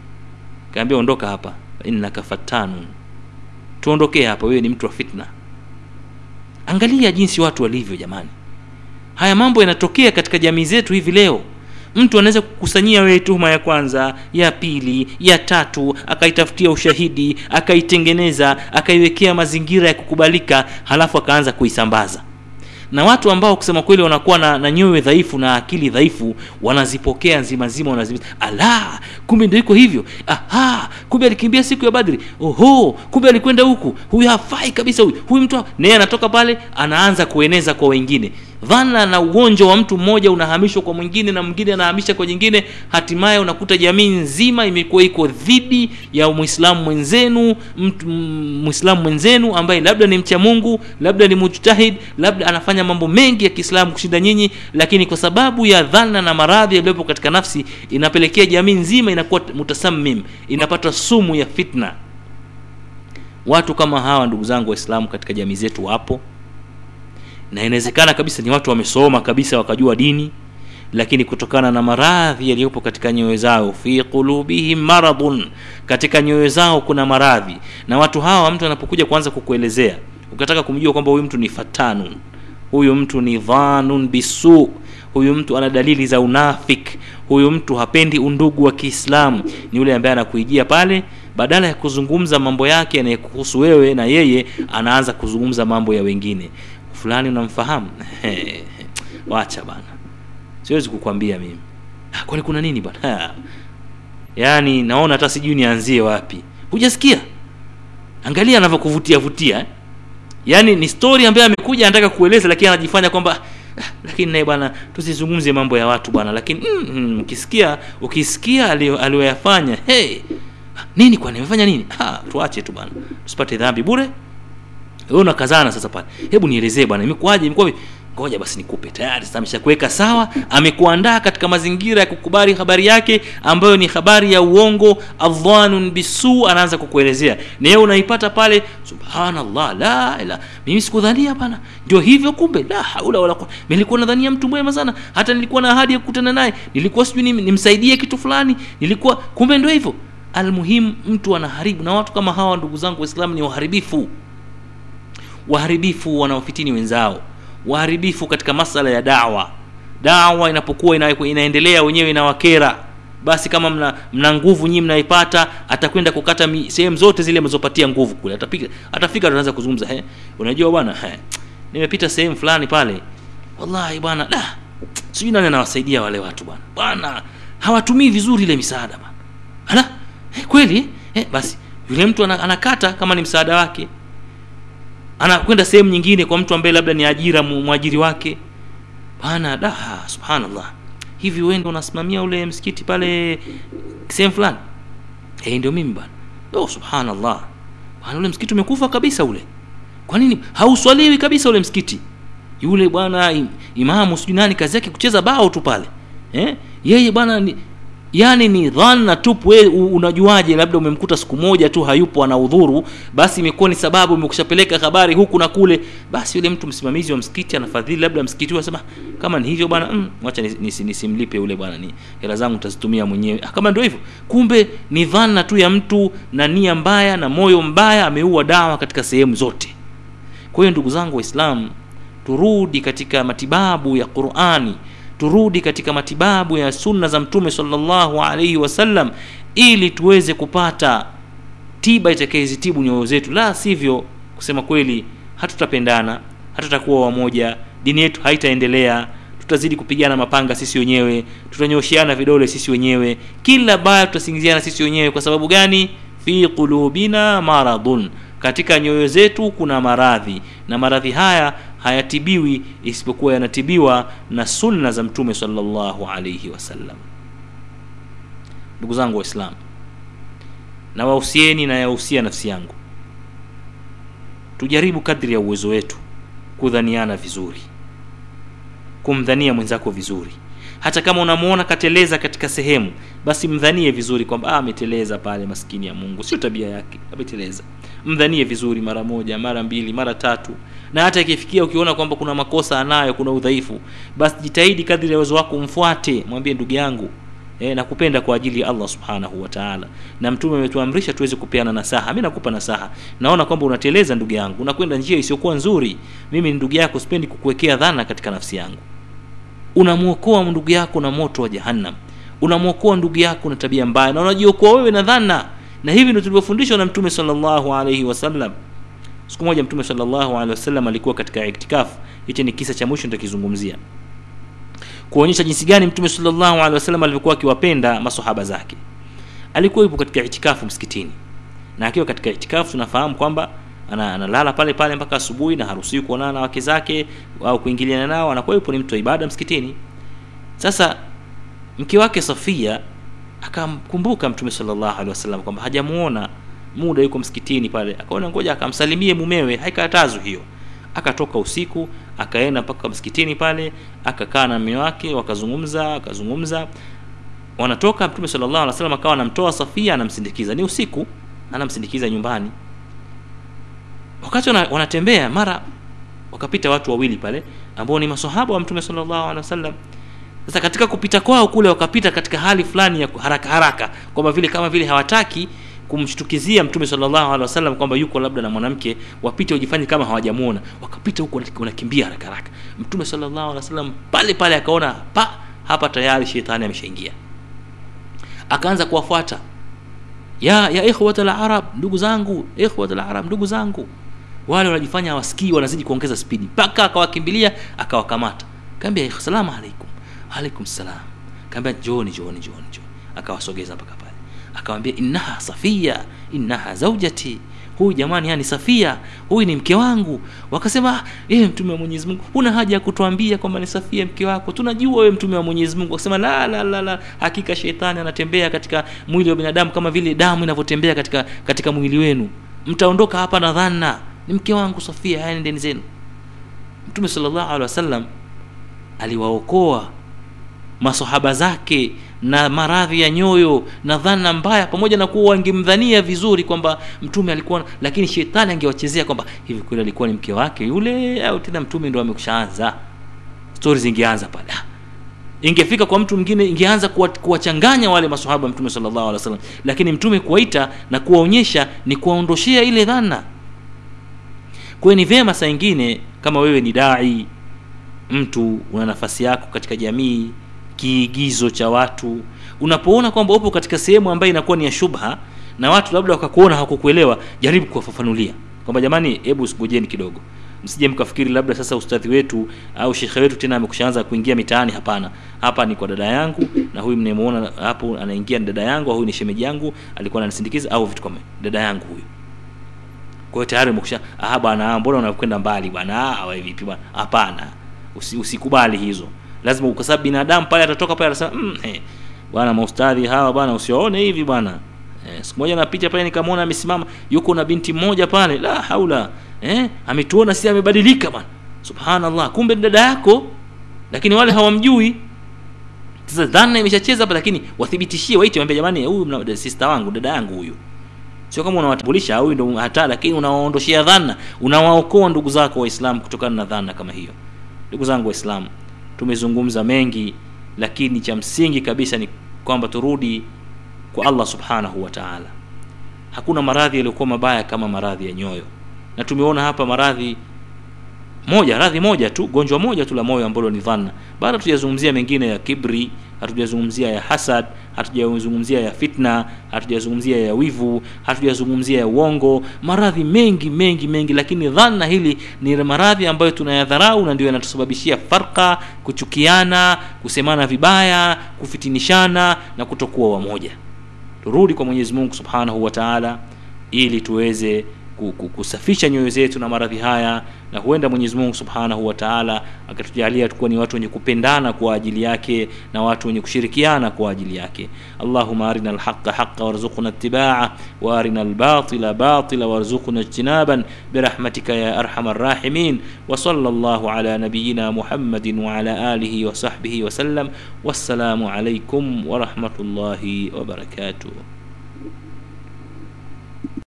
Kaambia ondoka hapa. Innaka fatanu, tuondokee hapa wewe ni mtu wa fitna. Angalia jinsi watu walivyo jamani. Haya mambo yanatokea katika jamii zetu hivi leo mtu anaweza kukusanyia wewe tuhuma ya kwanza ya pili ya tatu akaitafutia ushahidi akaitengeneza akaiwekea mazingira ya kukubalika halafu akaanza kuisambaza. Na watu ambao kusema kweli wanakuwa na, na nyoyo dhaifu na akili dhaifu wanazipokea nzima ala kumbe ndio iko hivyo. Aha kumbe alikimbia siku ya badri. Oho kumbe alikwenda huku. Huyu hafai kabisa huyu. Huyu mtu naye anatoka pale anaanza kueneza kwa wengine dhana na ugonjwa wa mtu mmoja unahamishwa kwa mwingine na mwingine anahamisha kwa nyingine hatimaye unakuta jamii nzima imekuwa iko dhidi ya mwislamu mwenzenu mwislamu mwenzenu ambaye labda ni mcha mungu labda ni mujtahid labda anafanya mambo mengi ya kiislamu kushinda nyinyi lakini kwa sababu ya dhana na maradhi yaliyopo katika nafsi inapelekea jamii nzima inakuwa mutasammim inapata sumu ya fitna. Watu kama hawa ndugu zangu waislamu katika jamii zetu wapo na inawezekana kabisa ni watu wamesoma kabisa wakajua dini lakini kutokana na maradhi yaliyopo katika nyoyo zao fi qulubihim maradun katika nyoyo zao kuna maradhi. Na watu hawa mtu anapokuja kuanza kukuelezea ukataka kumjua kwamba huyu mtu ni fatanun huyu mtu ni dhanun bisu huyu mtu ana dalili za unafik huyu mtu hapendi undugu wa kiislamu ni yule ambaye anakuijia pale badala ya kuzungumza mambo yake yanayekuhusu wewe na yeye anaanza kuzungumza mambo ya wengine fulani unamfahamu? Wacha bana. Siwezi kukwambia mimi. Kwani kuna nini bana yaani naona hata sijui nianzie wapi. Hujasikia? Angalia anavyokuvutia vutia eh? yaani ni story ambayo amekuja anataka kueleza lakini anajifanya kwamba lakini naye bwana tusizungumze mambo ya watu bwana lakini mm, mm, ukisikia ukisikia aliyoyafanya hey, nini kwani? Amefanya nini? Ha, tuache tu bwana. Tusipate dhambi bure wewe unakazana sasa pale. Hebu nielezee bwana imekuwaje? Imekuwa ngoja basi nikupe. Tayari sasa ameshakuweka sawa amekuandaa katika mazingira ya kukubali habari yake ambayo ni habari ya uongo adhanun bisu anaanza kukuelezea. Na yeye unaipata pale subhanallah la ila mimi sikudhania bana ndio hivyo kumbe? La haula wala nilikuwa nadhania mtu mwema sana. Hata nilikuwa na ahadi ya kukutana naye. Nilikuwa sijui nimsaidie kitu fulani. Nilikuwa kumbe ndio hivyo. Almuhimu mtu anaharibu. Na watu kama hawa ndugu zangu waislamu ni waharibifu waharibifu wanaofitini wenzao waharibifu katika masala ya dawa. Dawa inapokuwa ina, inaendelea wenyewe inawakera. Basi kama mna, mna nguvu nyinyi mnaipata atakwenda kukata sehemu zote zile mlizopatia nguvu kule. Atapika atafika anaanza kuzungumza he unajua bwana nimepita sehemu fulani pale. Wallahi bwana da sijui nani anawasaidia wale watu bwana. Bwana hawatumii vizuri ile misaada bwana. Ala eh, kweli he, basi yule mtu anakata kama ni msaada wake anakwenda sehemu nyingine kwa mtu ambaye labda ni ajira mwajiri wake. Bana da subhanallah. Hivi wewe unasimamia ule msikiti pale sehemu fulani? Hey, ndio mimi bana oh subhanallah. Bana ule msikiti umekufa kabisa ule. Kwa nini? Hauswaliwi kabisa ule msikiti. Yule bwana im, imamu sijui nani kazi yake kucheza bao tu pale. Eh yeye bwana yani ni dhana tupu wewe unajuaje labda umemkuta siku moja tu hayupo ana udhuru basi imekuwa ni sababu umekushapeleka habari huku na kule. Basi yule mtu msimamizi wa msikiti anafadhili labda msikiti anasema kama ni hivyo bwana mm, nisimlipe nisi, nisi yule bwana ni hela zangu nitazitumia mwenyewe. Kama ndio hivyo. Kumbe ni dhana tu ya mtu na nia mbaya na moyo mbaya ameua dawa katika sehemu zote. Kwa hiyo ndugu zangu waislamu turudi katika matibabu ya qurani turudi katika matibabu ya sunna za mtume sallallahu alaihi wasallam ili tuweze kupata tiba itakayezitibu nyoyo zetu. La sivyo kusema kweli hatutapendana hatutakuwa wamoja dini yetu haitaendelea tutazidi kupigana mapanga sisi wenyewe tutanyosheana vidole sisi wenyewe. Kila baya tutasingiziana sisi wenyewe. Kwa sababu gani? Fi qulubina maradun. Katika nyoyo zetu kuna maradhi. Na maradhi haya hayatibiwi isipokuwa yanatibiwa na sunna za mtume sallallahu alaihi wasallam ndugu zangu waislamu na wahusieni na nafsi yangu. Tujaribu kadri ya uwezo wetu kudhaniana vizuri kumdhania mwenzako vizuri. Hata kama unamwona kateleza katika sehemu basi mdhanie vizuri kwamba ah, ameteleza pale maskini ya mungu. Sio tabia yake ameteleza. Mdhanie vizuri mara moja mara mbili mara tatu. Na hata ikifikia ukiona kwamba kuna makosa anayo kuna udhaifu basi jitahidi kadri ya uwezo wako mfuate, mwambie ndugu yangu e, nakupenda kwa ajili ya allah subhanahu wa taala. Na mtume ametuamrisha tuweze kupeana nasaha. Mi nakupa nasaha. Naona kwamba unateleza ndugu yangu. Unakwenda njia isiyokuwa nzuri. Mimi ni ndugu yako sipendi kukuwekea dhana katika nafsi yangu. Unamwokoa ndugu yako na moto wa jahannam unamwokoa ndugu yako na tabia mbaya. Na unajiokoa wewe na dhana. Na hivi ndio tulivyofundishwa na mtume sallallahu alaihi wasallam. Siku moja mtume sallallahu alaihi wasallam alikuwa katika iktikafu hichi ni kisa cha mwisho nitakizungumzia. Kuonyesha jinsi gani mtume sallallahu alaihi wasallam alivyokuwa akiwapenda masahaba zake. Alikuwa yupo katika itikafu msikitini. Na akiwa katika itikafu tunafahamu kwamba ana, analala pale pale mpaka asubuhi na haruhusiwi kuonana na wake zake au kuingiliana nao. Anakuwa yupo ni mtu wa ibada msikitini. Sasa mke wake safia akamkumbuka mtume sallallahu alaihi wasallam kwamba hajamuona muda yuko msikitini pale. Akaona ngoja akamsalimie mumewe haikatazwi hiyo. Akatoka usiku akaenda mpaka msikitini pale akakaa na mume wake wakazungumza wakazungumza. Wanatoka mtume sallallahu alaihi wasallam akawa anamtoa safia anamsindikiza. Ni usiku anamsindikiza nyumbani. Wakati wana, wanatembea mara wakapita watu wawili pale ambao ni masahaba wa mtume sallallahu alaihi wasallam sasa katika kupita kwao kule wakapita katika hali fulani ya haraka haraka kwamba vile kama vile hawataki kumshtukizia mtume sallallahu alaihi kwamba yuko labda na mwanamke wapite wajifanye kama hawajamuona. Wakapita huko wanakimbia haraka haraka. Mtume sallallahu pale pale akaona pa hapa tayari shetani ameshaingia. Akaanza kuwafuata. Ya ya ikhwat al-arab ndugu zangu ikhwat al-arab ndugu zangu. Wale wanajifanya hawasikii wanazidi kuongeza spidi. Mpaka akawakimbilia akawakamata. Kaambia salamu alaikum alaikum salam kaambia jooni jooni jooni jooni akawasogeza mpaka pale. Akawambia innaha safia innaha zaujati. Huyu jamani yani safia huyu ni mke wangu. Wakasema e, mtume wa Mwenyezi Mungu huna haja ya kutuambia kwamba ni safia mke wako. Tunajua wewe mtume wa Mwenyezi Mungu. Akasema la la la la hakika shetani anatembea katika mwili wa binadamu kama vile damu inavyotembea katika katika mwili wenu. Mtaondoka hapa na dhana ni mke wangu safia yani ndeni zenu. Mtume sallallahu alaihi wasallam aliwaokoa masahaba zake na maradhi ya nyoyo na dhana mbaya pamoja na kuwa wangemdhania vizuri kwamba mtume alikuwa lakini shetani angewachezea kwamba hivi kweli alikuwa ni mke wake yule au tena mtume ndo amekushaanza? Stori zingeanza pale. Ingefika kwa mtu mwingine ingeanza kuwachanganya wale masahaba mtume sallallahu alaihi wasallam lakini mtume kuwaita na kuwaonyesha ni kuwaondoshea ile dhana. Kwayo ni vyema saa ingine kama wewe ni dai mtu una nafasi yako katika jamii kiigizo cha watu. Unapoona kwamba upo katika sehemu ambayo inakuwa ni ya shubha na watu labda wakakuona hawakukuelewa jaribu kuwafafanulia kwamba jamani hebu ngojeni kidogo. Msije mkafikiri labda sasa ustadhi wetu au shekhe wetu tena amekushaanza kuingia mitaani. Hapana. Hapa ni kwa dada yangu na huyu mnayemuona hapo anaingia ni dada yangu huyu ni shemeji yangu alikuwa ananisindikiza au vitu kama dada yangu huyu. Kwa hiyo tayari umekusha ah bwana mbona unakwenda mbali bwana? Ah vipi bwana? Hapana. Usi, usikubali hizo lazima kwa sababu binadamu pale atatoka pale atasema mm, eh, bwana maustadhi hawa bwana usiwaone hivi bwana. Eh, siku moja napita pale nikamwona amesimama yuko na binti mmoja pale la haula eh, ametuona si amebadilika bwana. Subhanallah kumbe dada yako. Lakini wale hawamjui. Sasa dhana imeshacheza hapa lakini wathibitishie waite waambie jamani huyu sister wangu dada yangu huyu. Sio kama unawatambulisha huyu ndo hata lakini unawaondoshea dhana unawaokoa ndugu zako waislamu kutokana na dhana kama hiyo. Ndugu zangu waislamu tumezungumza mengi lakini cha msingi kabisa ni kwamba turudi kwa allah subhanahu wa taala. Hakuna maradhi yaliyokuwa mabaya kama maradhi ya nyoyo. Na tumeona hapa maradhi moja radhi moja tu gonjwa moja tu la moyo ambalo ni dhanna. Baada tujazungumzia mengine ya kibri hatujazungumzia ya hasad hatujazungumzia ya fitna hatujazungumzia ya wivu hatujazungumzia ya uongo. Maradhi mengi mengi mengi lakini dhana hili ni maradhi ambayo tunayadharau na ndio yanatusababishia farka kuchukiana kusemana vibaya kufitinishana na kutokuwa wamoja turudi kwa mwenyezi mungu subhanahu wa taala ili tuweze ku- ku- kusafisha nyoyo zetu na maradhi haya na huenda mwenyezi mungu subhanahu wa taala akatujalia tukuwa ni watu wenye kupendana kwa ajili yake na watu wenye kushirikiana kwa ajili yake allahuma arina alhaqa haqa warzuqna itibaa wa arina albatila batila warzuqna ijtinaban برحمتك يا أرحم الراحمين وصلى الله على نبينا محمد وعلى آله وصحبه وسلم والسلام عليكم ورحمة الله وبركاته